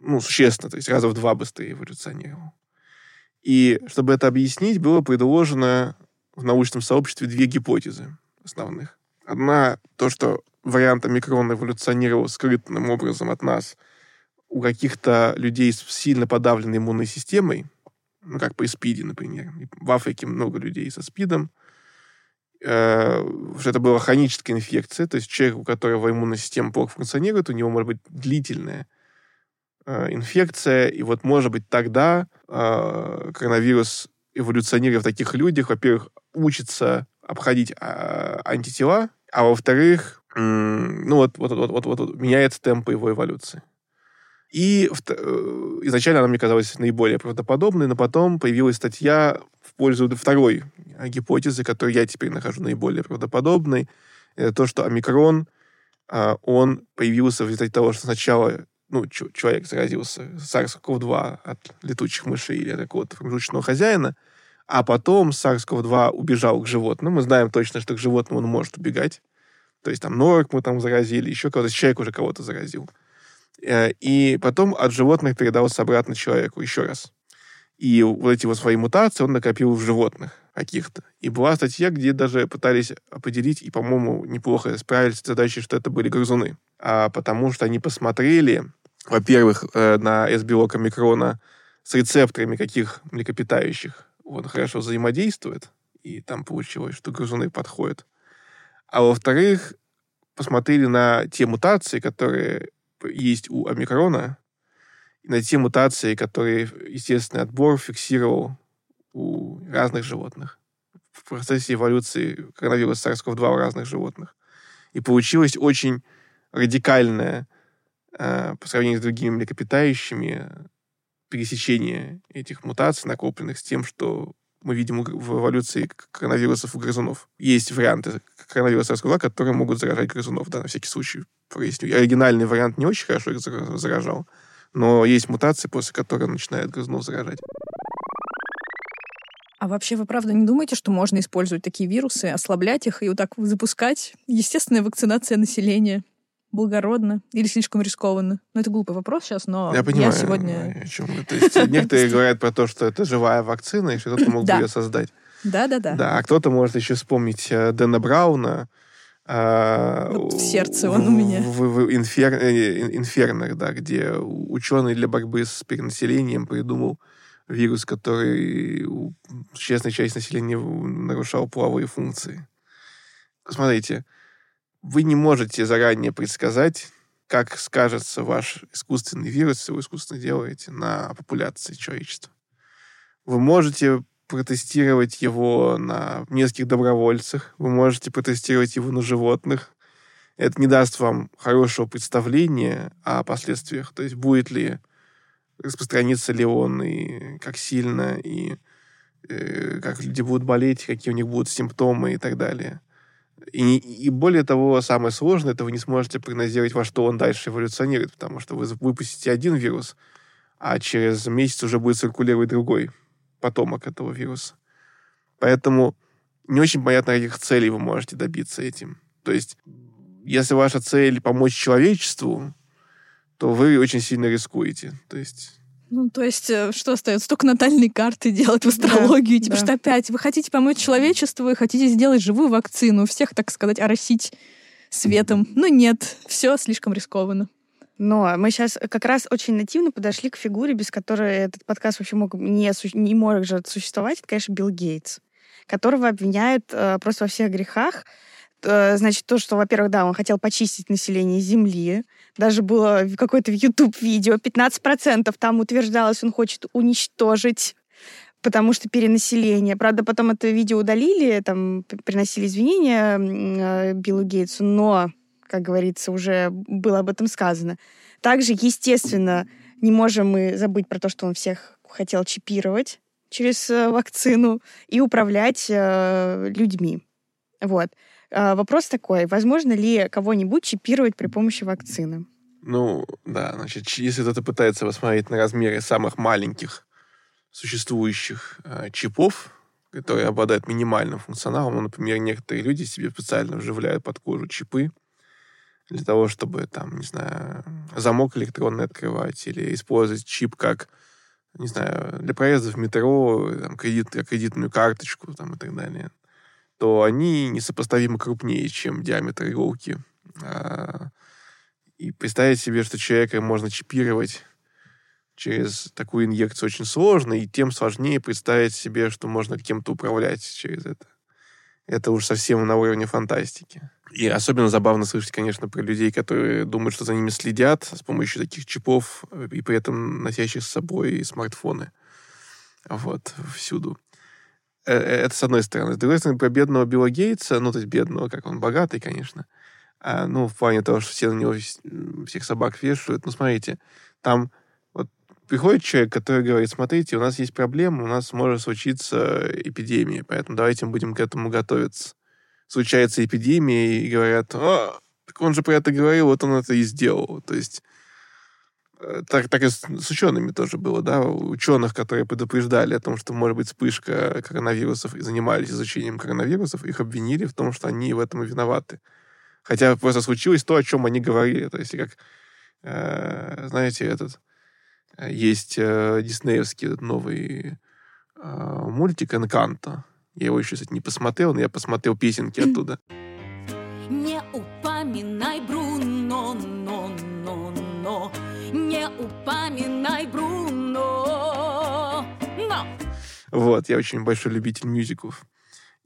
ну, существенно, то есть раза в два быстрее эволюционировал. И чтобы это объяснить, было предложено в научном сообществе две гипотезы основных. Одна, то, что вариант омикрона эволюционировал скрытным образом от нас у каких-то людей с сильно подавленной иммунной системой, ну, как по СПИДе, например. В Африке много людей со СПИДом. Э, что это была хроническая инфекция, то есть человек, у которого иммунная система плохо функционирует, у него может быть длительная Э, инфекция, и вот, может быть, тогда э, коронавирус, эволюционируя в таких людях, во-первых, учится обходить э, антитела, а во-вторых, э, ну вот, вот, вот, вот, вот, вот меняется темп его эволюции. И э, изначально она мне казалась наиболее правдоподобной, но потом появилась статья в пользу второй гипотезы, которую я теперь нахожу наиболее правдоподобной. Это то, что омикрон, э, он появился в результате того, что сначала ну, человек заразился SARS-CoV-2 от летучих мышей или от какого-то промежуточного хозяина, а потом SARS-CoV-2 убежал к животным. Мы знаем точно, что к животным он может убегать. То есть там норок мы там заразили, еще кого-то, человек уже кого-то заразил. Э, и потом от животных передался обратно человеку еще раз. И вот эти вот свои мутации он накопил в животных каких-то. И была статья, где даже пытались определить, и, по-моему, неплохо справились с задачей, что это были грызуны. А потому что они посмотрели, во-первых, э, на S-белок омикрона с рецепторами каких млекопитающих он хорошо взаимодействует, и там получилось, что грызуны подходят. А во-вторых, посмотрели на те мутации, которые есть у омикрона, и на те мутации, которые естественный отбор фиксировал у разных животных в процессе эволюции коронавируса SARS-CoV-2 у разных животных. И получилось очень радикальное э, по сравнению с другими млекопитающими пересечение этих мутаций, накопленных с тем, что мы видим в эволюции коронавирусов у грызунов. Есть варианты коронавируса SARS-CoV-2, которые могут заражать грызунов, да, на всякий случай проясню. Оригинальный вариант не очень хорошо их заражал, но есть мутации, после которых начинает грызунов заражать. А вообще вы правда не думаете, что можно использовать такие вирусы, ослаблять их и вот так запускать? Естественная вакцинация населения благородно или слишком рискованно? Ну, это глупый вопрос сейчас, но я, понимаю, я сегодня... О чем То есть некоторые говорят про то, что это живая вакцина, и кто-то мог бы ее создать. Да-да-да. Да, а кто-то может еще вспомнить э, Дэна Брауна, а, вот в сердце он у меня. В, в, инфер, э, инфернах, да, где ученый для борьбы с перенаселением придумал вирус, который существенной части населения нарушал половые функции. Смотрите, вы не можете заранее предсказать, как скажется ваш искусственный вирус, если вы искусственно делаете, на популяции человечества. Вы можете протестировать его на нескольких добровольцах, вы можете протестировать его на животных. Это не даст вам хорошего представления о последствиях. То есть будет ли распространится ли он, и как сильно, и э, как люди будут болеть, какие у них будут симптомы и так далее. И, и более того, самое сложное, это вы не сможете прогнозировать, во что он дальше эволюционирует, потому что вы выпустите один вирус, а через месяц уже будет циркулировать другой потомок этого вируса. Поэтому не очень понятно, каких целей вы можете добиться этим. То есть, если ваша цель помочь человечеству, то вы очень сильно рискуете. То есть ну, то есть, э, что остается? Только натальные карты делать в астрологию. Да, типа, да. что опять вы хотите помочь человечеству, вы хотите сделать живую вакцину, всех, так сказать, оросить светом. Но нет, все слишком рискованно. Но мы сейчас как раз очень нативно подошли к фигуре, без которой этот подкаст вообще мог не, не может существовать. Это, конечно, Билл Гейтс, которого обвиняют э, просто во всех грехах. Э, значит, то, что, во-первых, да, он хотел почистить население Земли. Даже было какое-то в YouTube-видео, 15% там утверждалось, он хочет уничтожить потому что перенаселение. Правда, потом это видео удалили, там приносили извинения э, Биллу Гейтсу, но, как говорится, уже было об этом сказано. Также, естественно, не можем мы забыть про то, что он всех хотел чипировать через э, вакцину и управлять людьми. Вот. А, вопрос такой, возможно ли кого-нибудь чипировать при помощи вакцины? Ну, да, значит, если кто-то пытается посмотреть на размеры самых маленьких существующих э, чипов, которые обладают минимальным функционалом, ну, например, некоторые люди себе специально вживляют под кожу чипы для того, чтобы, там, не знаю, замок электронный открывать или использовать чип как, не знаю, для проезда в метро, там, кредит, кредитную карточку там, и так далее то они несопоставимо крупнее, чем диаметр иголки. А, и представить себе, что человека можно чипировать через такую инъекцию очень сложно, и тем сложнее представить себе, что можно кем-то управлять через это. Это уж совсем на уровне фантастики. И особенно забавно слышать, конечно, про людей, которые думают, что за ними следят с помощью таких чипов, и при этом носящих с собой смартфоны. Вот, всюду. Э, э, это с одной стороны. С другой стороны, про бедного Билла Гейтса, ну, то есть бедного, как он богатый, конечно, а, ну, в плане того, что все на него всех собак вешают. Ну, смотрите, там вот приходит человек, который говорит, смотрите, у нас есть проблема, у нас может случиться эпидемия, поэтому давайте мы будем к этому готовиться. Случается эпидемия, и говорят, а, так он же про это говорил, вот он это и сделал. То есть так, так и с, с учеными тоже было, да, ученых, которые предупреждали о том, что может быть вспышка коронавирусов и занимались изучением коронавирусов, их обвинили в том, что они в этом и виноваты. Хотя просто случилось то, о чем они говорили. То есть, как, э, знаете, этот э, есть э, диснеевский этот новый э, мультик «Энканто». Я его еще, кстати, не посмотрел, но я посмотрел песенки оттуда. Не Вот, я очень большой любитель мюзиклов.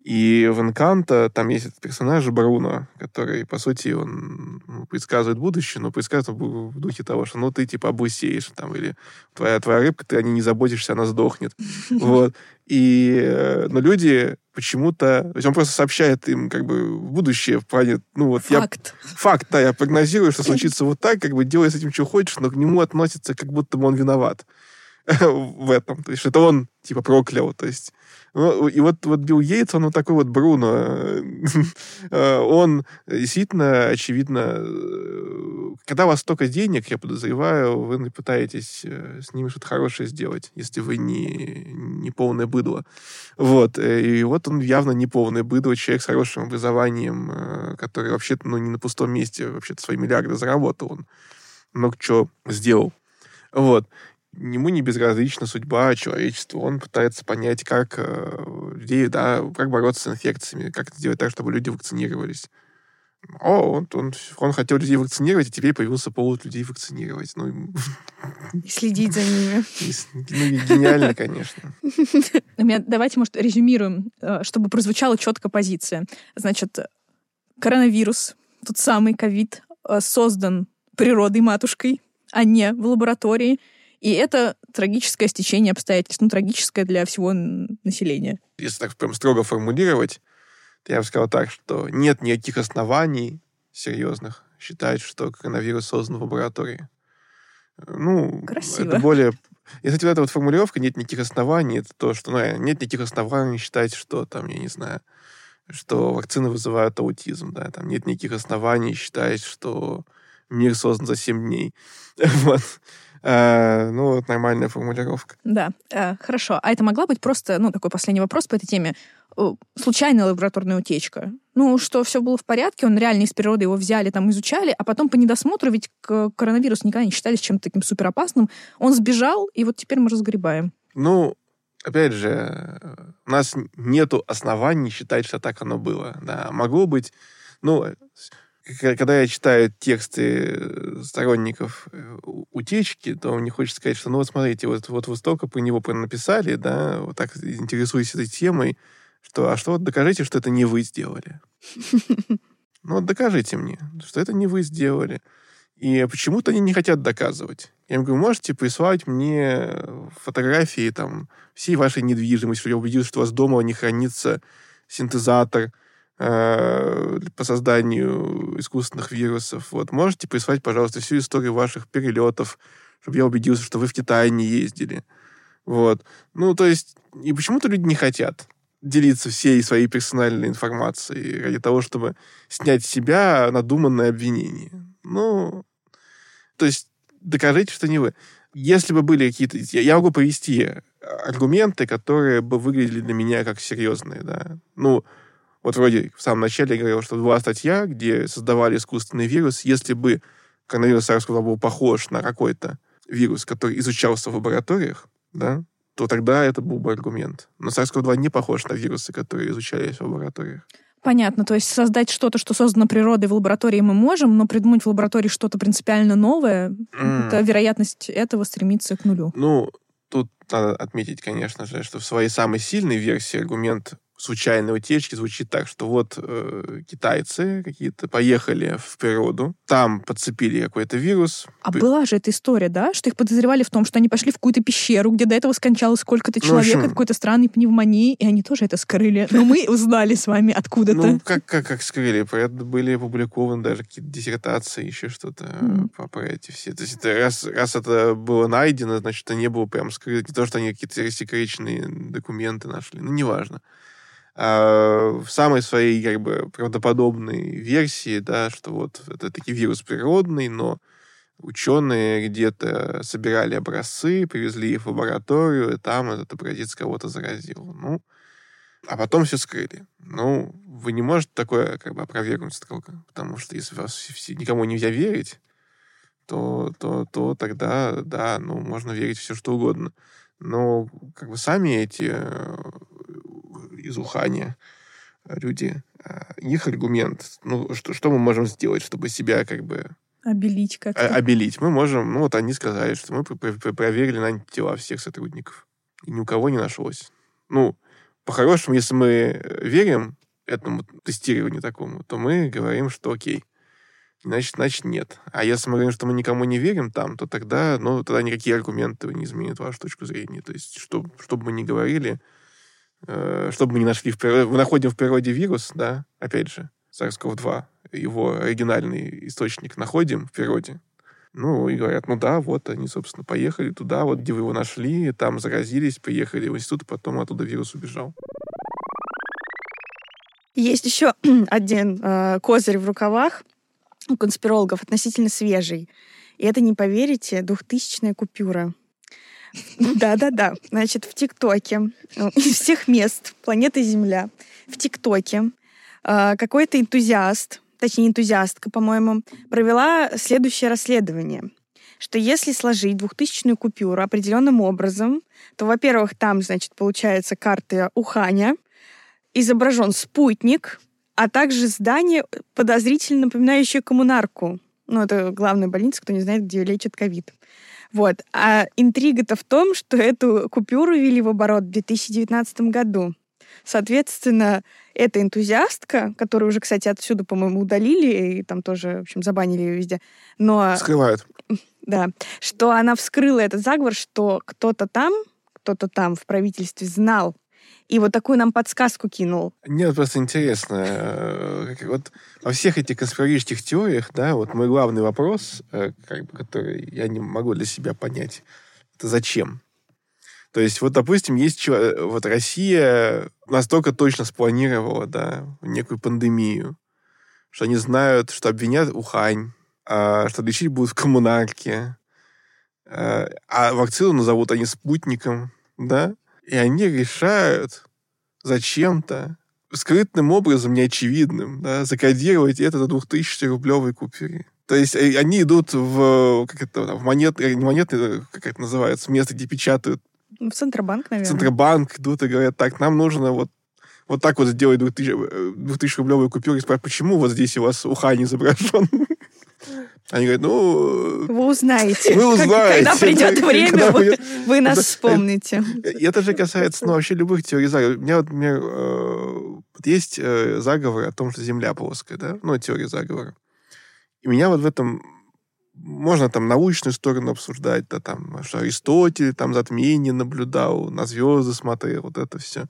И в Энканто там есть этот персонаж Бруно, который, по сути, он ну, предсказывает будущее, но предсказывает в духе того, что ну ты типа облысеешь, там, или твоя, твоя рыбка, ты о ней не заботишься, она сдохнет. Вот. И, э, но люди почему-то... То есть он просто сообщает им как бы будущее в плане... Ну, вот факт. Я, факт, да, я прогнозирую, что случится вот так, как бы делай с этим, что хочешь, но к нему относится, как будто бы он виноват в этом. То есть это он, типа, проклял. То есть ну, и вот, вот Билл Йейтс, он вот такой вот Бруно. Э, он действительно, очевидно, э, когда у вас столько денег, я подозреваю, вы пытаетесь э, с ними что-то хорошее сделать, если вы не, не полное быдло. Вот. И вот он явно не полное быдло, человек с хорошим образованием, который вообще-то ну, не на пустом месте вообще-то свои миллиарды заработал. Он много чего сделал. Вот ему не безразлична судьба человечества. Он пытается понять, как э, людей, да, как бороться с инфекциями, как сделать так, чтобы люди вакцинировались. О, он, он, он хотел людей вакцинировать, и теперь появился повод людей вакцинировать. Ну, и следить за ними. Ну, гениально, конечно. Давайте, может, резюмируем, э, чтобы прозвучала четкая позиция. Значит, коронавирус, тот самый ковид, э, создан природой матушкой, а не в лаборатории. И это трагическое стечение обстоятельств, ну, трагическое для всего населения. Если так прям строго формулировать, то я бы сказал так, что нет никаких оснований серьезных считать, что коронавирус создан в лаборатории. Ну, Красиво. это более... Если вот эта вот формулировка «нет никаких оснований», это то, что ну, нет никаких оснований считать, что там, я не знаю, что вакцины вызывают аутизм, да, там нет никаких оснований считать, что мир создан за 7 дней. вот. Э, ну, вот нормальная формулировка. Да, э, хорошо. А это могла быть просто, ну, такой последний вопрос по этой теме. Случайная лабораторная утечка. Ну, что все было в порядке, он реально из природы его взяли, там изучали, а потом по недосмотру, ведь коронавирус никогда не считались чем-то таким суперопасным, он сбежал, и вот теперь мы разгребаем. Ну, опять же, у нас нету оснований считать, что так оно было. Да, могло быть, ну, когда я читаю тексты э, сторонников э, утечки, то мне хочется сказать, что, ну вот смотрите, вот, вот вы столько про него написали, да, вот так интересуюсь этой темой, что, а что вот докажите, что это не вы сделали. Ну вот докажите мне, что это не вы сделали. И почему-то они не хотят доказывать. Я им говорю, можете прислать мне фотографии там всей вашей недвижимости, чтобы я убедился, что у вас дома не хранится синтезатор, Э, по созданию искусственных вирусов. Вот. Можете прислать, пожалуйста, всю историю ваших перелетов, чтобы я убедился, что вы в Китае не ездили. Вот. Ну, то есть, и почему-то люди не хотят делиться всей своей персональной информацией ради того, чтобы снять с себя надуманное обвинение. Ну, то есть, докажите, что не вы. Если бы были какие-то... Я могу привести аргументы, которые бы выглядели для меня как серьезные, да. Ну, вот вроде в самом начале я говорил, что была статья, где создавали искусственный вирус. Если бы коронавирус SARS-CoV был похож на какой-то вирус, который изучался в лабораториях, да, то тогда это был бы аргумент. Но SARS-CoV-2 не похож на вирусы, которые изучались в лабораториях. Понятно, то есть создать что-то, что создано природой в лаборатории мы можем, но придумать в лаборатории что-то принципиально новое, mm. это вероятность этого стремится к нулю. Ну, тут надо отметить, конечно же, что в своей самой сильной версии аргумент случайной утечки звучит так, что вот э, китайцы какие-то поехали в природу, там подцепили какой-то вирус. А была же эта история, да, что их подозревали в том, что они пошли в какую-то пещеру, где до этого скончалось сколько-то ну, человек от какой-то странной пневмонии, и они тоже это скрыли. Но мы узнали с вами откуда-то. Ну, как, как, как скрыли? Про это были опубликованы даже какие-то диссертации, еще что-то mm. по эти все. То есть это, раз, раз это было найдено, значит, это не было прям скрыто. Не то, что они какие-то рассекреченные документы нашли. Ну, неважно. А, в самой своей как бы правдоподобной версии, да, что вот это таки вирус природный, но ученые где-то собирали образцы, привезли их в лабораторию, и там этот образец кого-то заразил. Ну, а потом все скрыли. Ну, вы не можете такое как бы опровергнуть строго, потому что если вас все, никому нельзя верить, то, то, то тогда, да, ну, можно верить все, что угодно. Но как бы сами эти э, из Ухани люди, э, их аргумент, ну, что, что мы можем сделать, чтобы себя как бы Обелить как-то. Обелить. Мы можем, ну вот они сказали, что мы проверили на антитела всех сотрудников. И ни у кого не нашлось. Ну, по-хорошему, если мы э, верим этому тестированию такому, то мы говорим, что окей. Значит, значит, нет. А если мы говорим, что мы никому не верим там, то тогда, ну, тогда никакие аргументы не изменят вашу точку зрения. То есть, что, что бы мы ни говорили, э, что бы мы ни нашли в природе, мы находим в природе вирус, да, опять же, SARS-CoV-2, его оригинальный источник находим в природе. Ну, и говорят, ну да, вот они, собственно, поехали туда, вот где вы его нашли, там заразились, приехали в институт, потом оттуда вирус убежал. Есть еще один э, козырь в рукавах у конспирологов, относительно свежий. И это, не поверите, двухтысячная купюра. Да-да-да. Значит, в ТикТоке, э, из всех мест планеты Земля, в ТикТоке э, какой-то энтузиаст точнее энтузиастка, по-моему, провела следующее расследование что если сложить двухтысячную купюру определенным образом, то, во-первых, там, значит, получается карта Уханя, изображен спутник, а также здание, подозрительно напоминающее коммунарку. Ну, это главная больница, кто не знает, где лечат ковид. Вот. А интрига-то в том, что эту купюру ввели в оборот в 2019 году. Соответственно, эта энтузиастка, которую уже, кстати, отсюда, по-моему, удалили, и там тоже, в общем, забанили ее везде, но... Скрывают. Да. Что она вскрыла этот заговор, что кто-то там, кто-то там в правительстве знал и вот такую нам подсказку кинул. Мне просто интересно, э, вот во всех этих конспирологических теориях, да, вот мой главный вопрос, э, как бы, который я не могу для себя понять, это зачем? То есть, вот, допустим, есть э, вот Россия настолько точно спланировала, да, некую пандемию, что они знают, что обвинят Ухань, а, что лечить будут в коммунарке, а, а вакцину назовут они спутником, да, и они решают зачем-то скрытным образом, неочевидным, да, закодировать это на 2000-рублевой купюре. То есть э, они идут в, как это, в монет, не монеты, как это называется, место, где печатают ну, в Центробанк, наверное. Центробанк идут и говорят, так, нам нужно вот вот так вот сделать 2000, 2000 рублевую купюру и спрашивать, почему вот здесь у вас уха не изображен? Они говорят, ну... Вы узнаете. Вы узнаете. Когда придет время, когда вы, придет... вы нас это, вспомните. Это, же касается ну, вообще любых теорий заговора. У меня вот, э, есть э, заговор о том, что Земля плоская, да? Ну, теория заговора. И меня вот в этом можно там научную сторону обсуждать, да, там, что Аристотель там затмение наблюдал, на звезды смотрел, вот это все.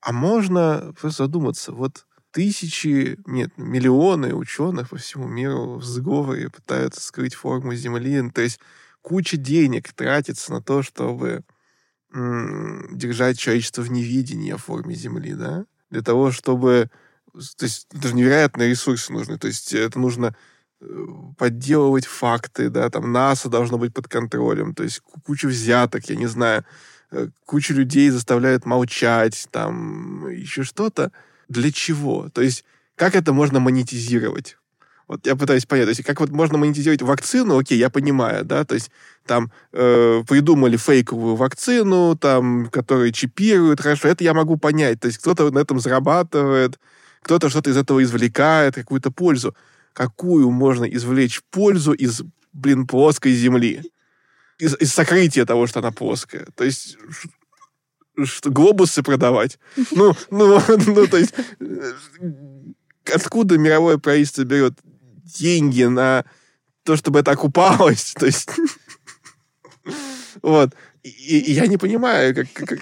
А можно просто задуматься, вот тысячи, нет, миллионы ученых по всему миру в сговоре пытаются скрыть форму Земли. Ну, то есть куча денег тратится на то, чтобы м- держать человечество в невидении о форме Земли, да? Для того, чтобы... То есть это же невероятные ресурсы нужны. То есть это нужно подделывать факты, да, там НАСА должно быть под контролем, то есть куча взяток, я не знаю, э, куча людей заставляют молчать, там еще что-то. Для чего? То есть как это можно монетизировать? Вот я пытаюсь понять, то есть как вот можно монетизировать вакцину, окей, я понимаю, да, то есть там э, придумали фейковую вакцину, там, которую чипируют, хорошо, это я могу понять, то есть кто-то на этом зарабатывает, кто-то что-то из этого извлекает, какую-то пользу какую можно извлечь пользу из, блин, плоской Земли. Из, из сокрытия того, что она плоская. То есть что, глобусы продавать. Ну, ну, ну, то есть э, откуда мировое правительство берет деньги на то, чтобы это окупалось? То есть вот. И, и я не понимаю, как, как...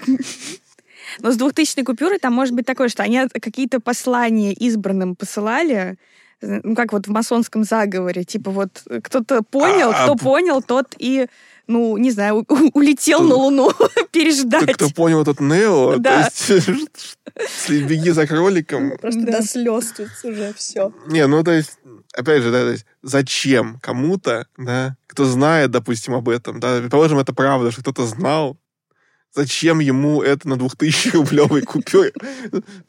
Но с двухтысячной купюрой там может быть такое, что они какие-то послания избранным посылали, ну, как вот в масонском заговоре, типа вот кто-то понял, а, кто а... понял, тот и ну, не знаю, улетел на Луну переждать. Кто понял, тот Нео, да. то есть беги за кроликом. Просто до слез тут уже все. Не, ну то есть опять же, да, то есть, зачем кому-то, да, кто знает, допустим, об этом, да, предположим, это правда, что кто-то знал, зачем ему это на 2000 рублевой купюре?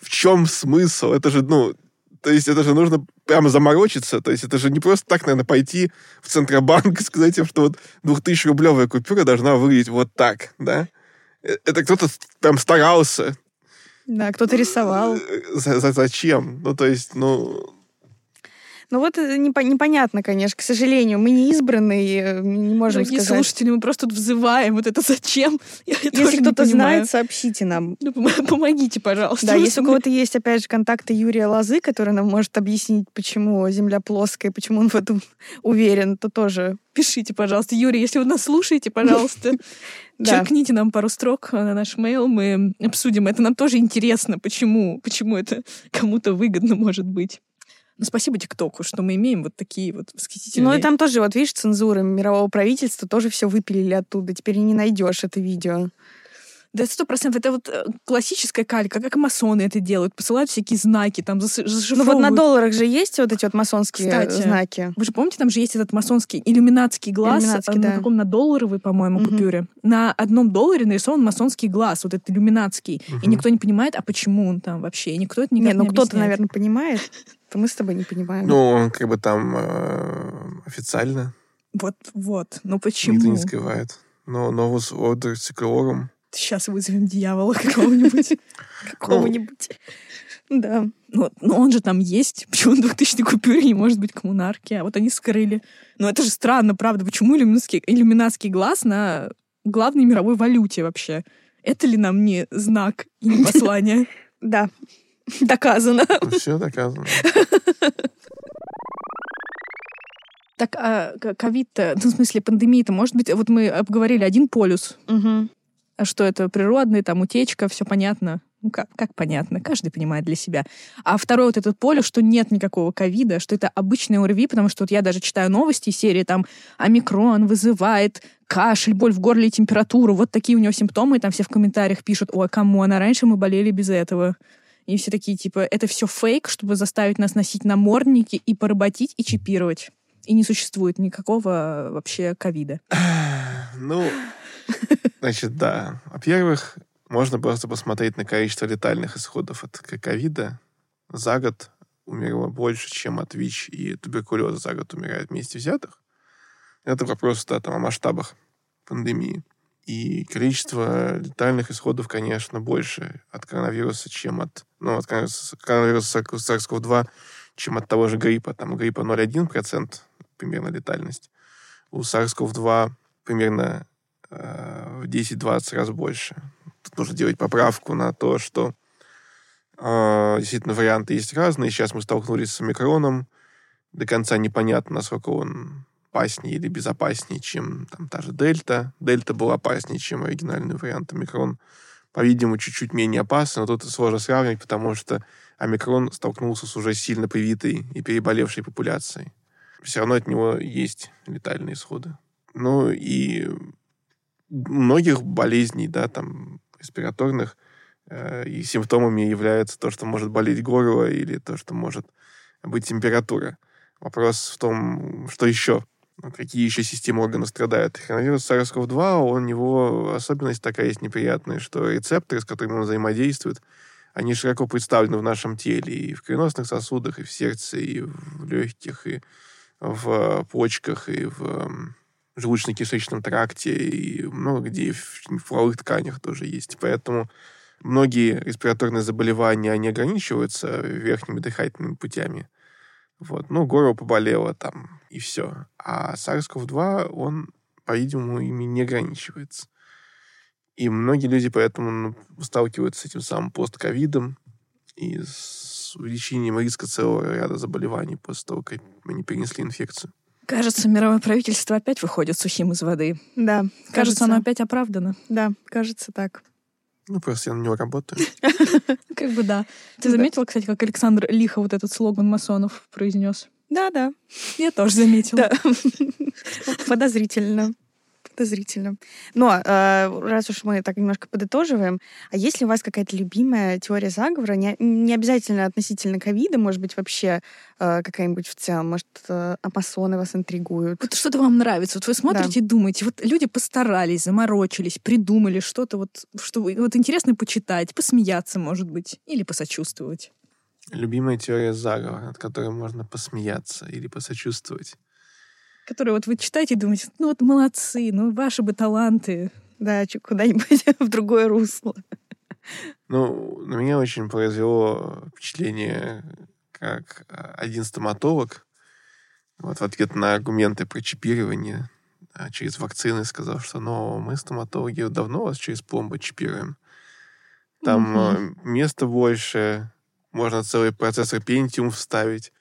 В чем смысл? Это же, ну, то есть это же нужно прямо заморочиться. То есть это же не просто так, наверное, пойти в Центробанк и сказать им, что вот 2000-рублевая купюра должна выглядеть вот так, да? Э, это кто-то прям старался. Да, кто-то рисовал. Э, зачем? Ну, то есть, ну, ну вот э, непонятно, конечно, к сожалению. Мы не избранные, э, не можем Дорогие сказать. слушатели, мы просто тут взываем. Вот это зачем? Я если кто-то знает, сообщите нам. Ну, помогите, пожалуйста. Да, если у кого-то есть, опять же, контакты Юрия Лозы, который нам может объяснить, почему Земля плоская, почему он в этом уверен, то тоже пишите, пожалуйста. Юрий, если вы нас слушаете, пожалуйста, черкните нам пару строк на наш mail, мы обсудим. Это нам тоже интересно, почему, почему это кому-то выгодно может быть. Ну, спасибо ТикТоку, что мы имеем вот такие вот восхитительные... Ну, и там тоже, вот видишь, цензура мирового правительства тоже все выпилили оттуда. Теперь не найдешь это видео. Да, сто процентов. Это вот э, классическая калька, как масоны это делают. Посылают всякие знаки, там зашифровывают. Ну вот на долларах же есть вот эти вот масонские Кстати, знаки. Вы же помните, там же есть этот масонский иллюминатский глаз иллюминатский, на да. каком на долларовой, по-моему, угу. купюре. На одном долларе нарисован масонский глаз, вот этот иллюминатский. Угу. И никто не понимает, а почему он там вообще. И никто это никак Нет, ну не кто-то, наверное, понимает. То мы с тобой не понимаем. Ну, он как бы там э, официально. Вот, вот. Ну почему? Никто не скрывает. Но Novus Order Seclorum Сейчас вызовем дьявола какого-нибудь. Какого-нибудь. Да. Вот, но он же там есть. Почему на 2000 купюре не может быть коммунарки? А вот они скрыли. Но это же странно, правда. Почему иллюминатский, иллюминатский глаз на главной мировой валюте вообще? Это ли нам не знак и не послание? Да, доказано. Все доказано. Так, а ковид-то, ну, в смысле, пандемия-то, может быть, вот мы обговорили один полюс, угу. А что это природный, там утечка, все понятно. Ну как, как понятно, каждый понимает для себя. А второй вот этот полюс, что нет никакого ковида, что это обычный ОРВИ, потому что вот я даже читаю новости серии, там, омикрон вызывает кашель, боль в горле и температуру, вот такие у него симптомы, и там все в комментариях пишут, ой, come on, а раньше мы болели без этого. И все такие, типа, это все фейк, чтобы заставить нас носить намордники и поработить, и чипировать. И не существует никакого вообще ковида. Ну, Значит, да. Во-первых, можно просто посмотреть на количество летальных исходов от ковида. За год умерло больше, чем от ВИЧ и туберкулеза за год умирает вместе взятых. Это вопрос да, там, о масштабах пандемии. И количество летальных исходов, конечно, больше от коронавируса, чем от, ну, от коронавируса, коронавируса SARS-CoV-2, чем от того же гриппа. Там гриппа 0,1% примерно летальность. У SARS-CoV-2 примерно в 10-20 раз больше. Тут нужно делать поправку на то, что э, действительно варианты есть разные. Сейчас мы столкнулись с омикроном. До конца непонятно, насколько он опаснее или безопаснее, чем там та же дельта. Дельта была опаснее, чем оригинальный вариант омикрон. По-видимому, чуть-чуть менее опасно, но тут сложно сравнивать, потому что омикрон столкнулся с уже сильно привитой и переболевшей популяцией. Все равно от него есть летальные исходы. Ну и многих болезней, да, там, респираторных, э, и симптомами является то, что может болеть горло или то, что может быть температура. Вопрос в том, что еще, какие еще системы органов страдают. Коронавирус SARS-CoV-2, у него особенность такая есть неприятная, что рецепторы, с которыми он взаимодействует, они широко представлены в нашем теле и в кровеносных сосудах, и в сердце, и в легких, и в почках, и в желудочно-кишечном тракте и много где в, в половых тканях тоже есть. Поэтому многие респираторные заболевания, они ограничиваются верхними дыхательными путями. Вот. Ну, горло поболело там, и все. А SARS-CoV-2, он, по-видимому, ими не ограничивается. И многие люди поэтому ну, сталкиваются с этим самым постковидом и с увеличением риска целого ряда заболеваний после того, как они перенесли инфекцию. Кажется, мировое правительство опять выходит сухим из воды. Да. Кажется, кажется оно опять оправдано. Да, кажется так. Ну, просто я на него работаю. Как бы да. Ты заметила, кстати, как Александр лихо вот этот слоган масонов произнес? Да, да. Я тоже заметила. Подозрительно. Подозрительно. Но э, раз уж мы так немножко подытоживаем, а есть ли у вас какая-то любимая теория заговора? Не, не обязательно относительно ковида, может быть, вообще э, какая-нибудь в целом, может, э, вас интригуют? Вот что-то вам нравится. Вот вы смотрите да. и думаете, вот люди постарались, заморочились, придумали что-то вот, что вот интересно почитать, посмеяться, может быть, или посочувствовать. Любимая теория заговора, над которой можно посмеяться или посочувствовать которые вот вы читаете и думаете, ну вот молодцы, ну ваши бы таланты. Да, куда-нибудь в другое русло. Ну, на меня очень произвело впечатление, как а, один стоматолог вот в ответ на аргументы про чипирование а, через вакцины сказал, что ну, мы, стоматологи, давно вас через пломбы чипируем. Там угу. места больше, можно целый процессор Pentium вставить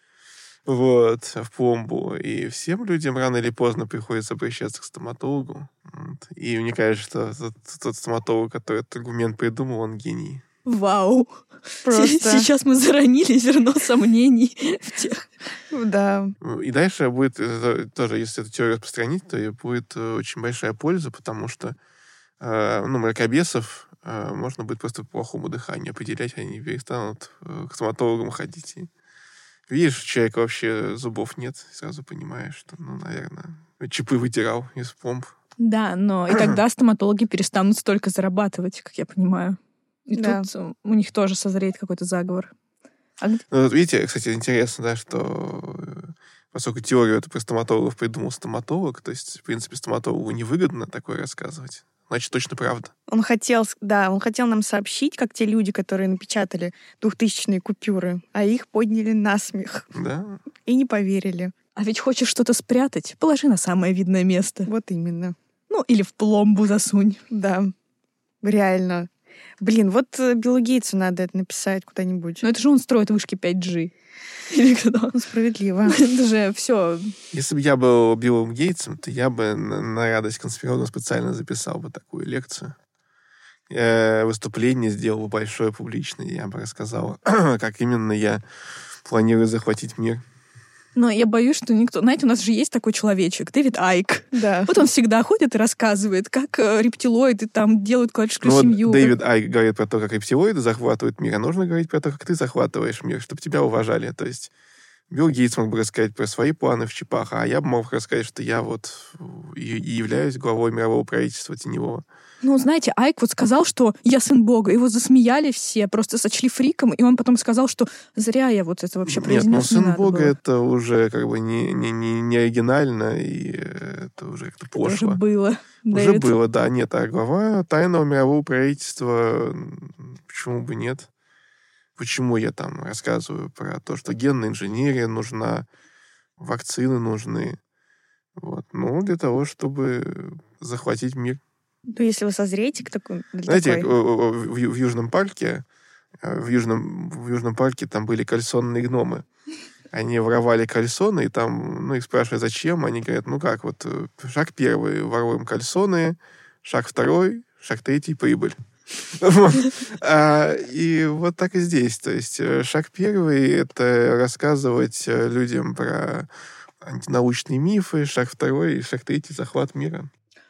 вот, в пломбу. И всем людям рано или поздно приходится обращаться к стоматологу. Вот. И мне кажется, что тот, тот стоматолог, который этот аргумент придумал, он гений. Вау! Просто. Сейчас мы заронили зерно сомнений в тех. Да. И дальше будет тоже, если эту теорию распространить, то будет э, очень большая польза, потому что э, ну, мракобесов э, можно будет просто по плохому дыханию определять, они перестанут к стоматологам ходить. Видишь, у человека вообще зубов нет, сразу понимаешь, что, ну, наверное, чипы вытирал из помп. Да, но и тогда стоматологи перестанут столько зарабатывать, как я понимаю. И да. тут у них тоже созреет какой-то заговор. А... Ну, вот видите, кстати, интересно, да, что э, поскольку теорию эту про стоматологов придумал стоматолог, то есть, в принципе, стоматологу невыгодно такое рассказывать значит, точно правда. Он хотел, да, он хотел нам сообщить, как те люди, которые напечатали двухтысячные купюры, а их подняли на смех. Да. И не поверили. А ведь хочешь что-то спрятать? Положи на самое видное место. Вот именно. Ну, или в пломбу засунь. Да. Реально. Блин, вот э, Биллу Гейтсу надо это написать куда-нибудь. Но это же он строит вышки 5G. Или когда? Ну, справедливо. Это же все. Если бы я был Биллом Гейтсом, то я бы на, на радость конспирологам специально записал бы такую лекцию. Я выступление сделал бы большое публичное. Я бы рассказал, как именно я планирую захватить мир. Но я боюсь, что никто... Знаете, у нас же есть такой человечек, Дэвид Айк. Да. Вот он всегда ходит и рассказывает, как э, рептилоиды там делают классическую ну, семью. Вот Дэвид Айк говорит про то, как рептилоиды захватывают мир, а нужно говорить про то, как ты захватываешь мир, чтобы тебя уважали. То есть Билл Гейтс мог бы рассказать про свои планы в чипах, а я бы мог рассказать, что я вот и являюсь главой мирового правительства теневого. Ну, знаете, Айк вот сказал, что я сын Бога. Его засмеяли все, просто сочли фриком, и он потом сказал, что зря я вот это вообще произнес. Нет, ну, сын не Бога было. это уже как бы не, не, не, не оригинально, и это уже как-то пошло. Это уже было. Уже Дэвид. было, да. Нет, а глава тайного мирового правительства, почему бы нет? Почему я там рассказываю про то, что генная инженерия нужна, вакцины нужны. Вот. Ну, для того, чтобы захватить мир. Ну, если вы созреете к такому... Знаете, такой... в, в, в Южном парке, э, в Южном, в Южном парке там были кальсонные гномы. Они воровали кальсоны, и там, ну, их спрашивают, зачем? Они говорят, ну как, вот э, шаг первый, воруем кальсоны, шаг второй, шаг третий, прибыль. А, и вот так и здесь. То есть э, шаг первый — это рассказывать людям про антинаучные мифы, шаг второй и шаг третий — захват мира.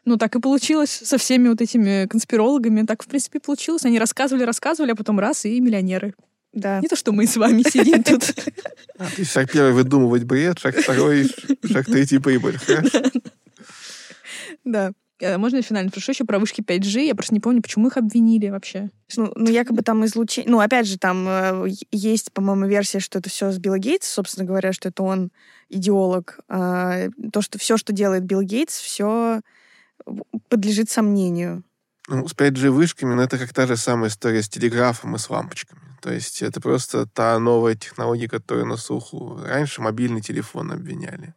Ну, так и получилось со всеми вот этими конспирологами. Так, в принципе, получилось. Они рассказывали, рассказывали, а потом раз, и миллионеры. Да. Не то, что мы с вами сидим тут. Шаг первый выдумывать бред, шаг второй, шаг третий прибыль. Да. Э, можно финально спрошу еще про вышки 5G? Я просто не помню, почему их обвинили вообще. Ну, ну якобы там излучение... Ну, опять же, там э, есть, по-моему, версия, что это все с Билла Гейтса, собственно говоря, что это он идеолог. А, то, что все, что делает Билл Гейтс, все подлежит сомнению. Ну, с 5G-вышками, ну, это как та же самая история с телеграфом и с лампочками. То есть это просто та новая технология, которая на слуху. Раньше мобильный телефон обвиняли.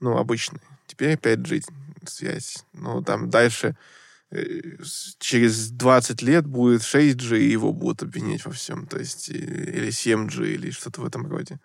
Ну, обычный. Теперь 5G связь. Ну, там дальше э, через 20 лет будет 6G, и его будут обвинять во всем. То есть или 7G, или что-то в этом роде.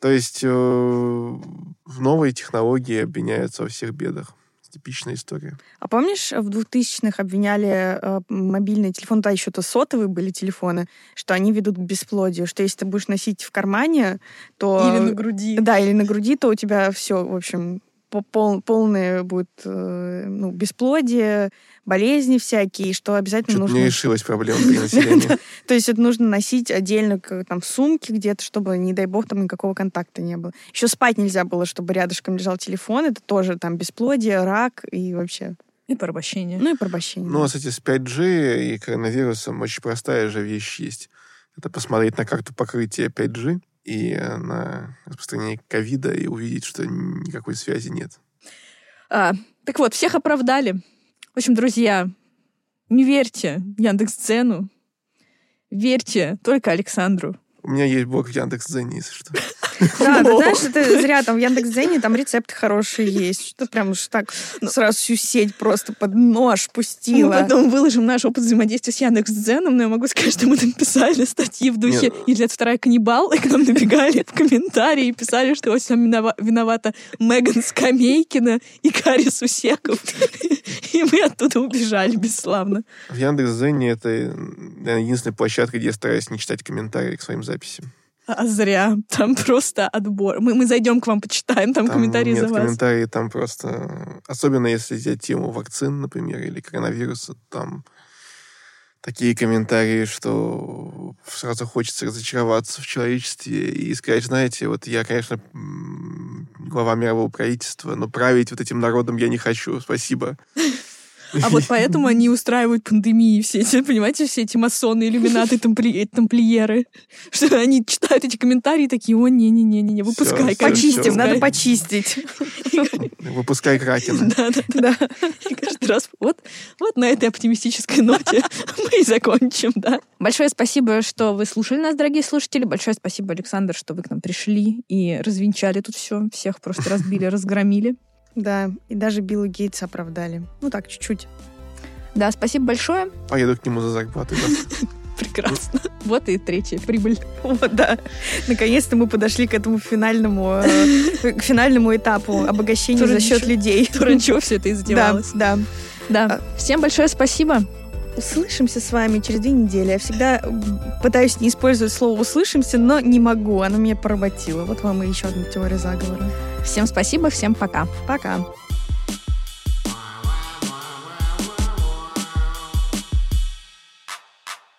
То есть э, новые технологии обвиняются во всех бедах типичная история. А помнишь, в 2000-х обвиняли э, мобильные телефоны, да, еще то сотовые были телефоны, что они ведут к бесплодию, что если ты будешь носить в кармане, то... Или на груди. Да, или на груди, то у тебя все, в общем, пол, полное будет э, ну, бесплодие, болезни всякие, что обязательно Что-то нужно... не решилась проблема при населении. То есть это нужно носить отдельно там в сумке где-то, чтобы, не дай бог, там никакого контакта не было. Еще спать нельзя было, чтобы рядышком лежал телефон. Это тоже там бесплодие, рак и вообще... И порабощение. Ну и порабощение. Ну, а, кстати, с 5G и коронавирусом очень простая же вещь есть. Это посмотреть на карту покрытия 5G и на распространение ковида и увидеть, что никакой связи нет. А, так вот, всех оправдали. В общем, друзья, не верьте Яндекс.Дзену, верьте только Александру. У меня есть блог в Яндекс.Дзене, если что. Да, ты знаешь, это зря там в Яндекс.Дзене там рецепты хорошие есть. Что прям уж так сразу всю сеть просто под нож пустила. Мы потом выложим наш опыт взаимодействия с Яндекс.Дзеном, но я могу сказать, что мы там писали статьи в духе Нет. «Елизавета вторая каннибал», и к нам набегали в комментарии и писали, что во всем винова- виновата Меган Скамейкина и Кари Сусеков. И мы оттуда убежали бесславно. В Яндекс.Дзене это, единственная площадка, где я стараюсь не читать комментарии к своим записям. А зря. Там просто отбор. Мы, мы зайдем к вам, почитаем там, Там комментарии нет за вас. комментарии, там просто... Особенно если взять тему вакцин, например, или коронавируса, там такие комментарии, что сразу хочется разочароваться в человечестве и сказать, знаете, вот я, конечно, глава мирового правительства, но править вот этим народом я не хочу, спасибо. А вот поэтому они устраивают пандемии все эти, понимаете, все эти масоны, иллюминаты, тампли- тамплиеры. Что они читают эти комментарии и такие, о, не-не-не-не, выпускай. всё, Почистим, всё. надо почистить. Выпускай Кракена. Да, да, да. И каждый раз вот, вот на этой оптимистической ноте мы и закончим, да. Большое спасибо, что вы слушали нас, дорогие слушатели. Большое спасибо, Александр, что вы к нам пришли и развенчали тут все. Всех просто разбили, разгромили. Да, и даже Билла Гейтса оправдали. Ну так, чуть-чуть. Да, спасибо большое. Поеду к нему за зарплатой. да. Прекрасно. Вот и третья прибыль. Вот, да. Наконец-то мы подошли к этому финальному, э, к финальному этапу обогащения за счет людей. Ради чего все это Да, издевалось. да. Да. Всем большое спасибо. Услышимся с вами через две недели. Я всегда пытаюсь не использовать слово «услышимся», но не могу. Оно меня поработило. Вот вам и еще одна теория заговора. Всем спасибо, всем пока. Пока.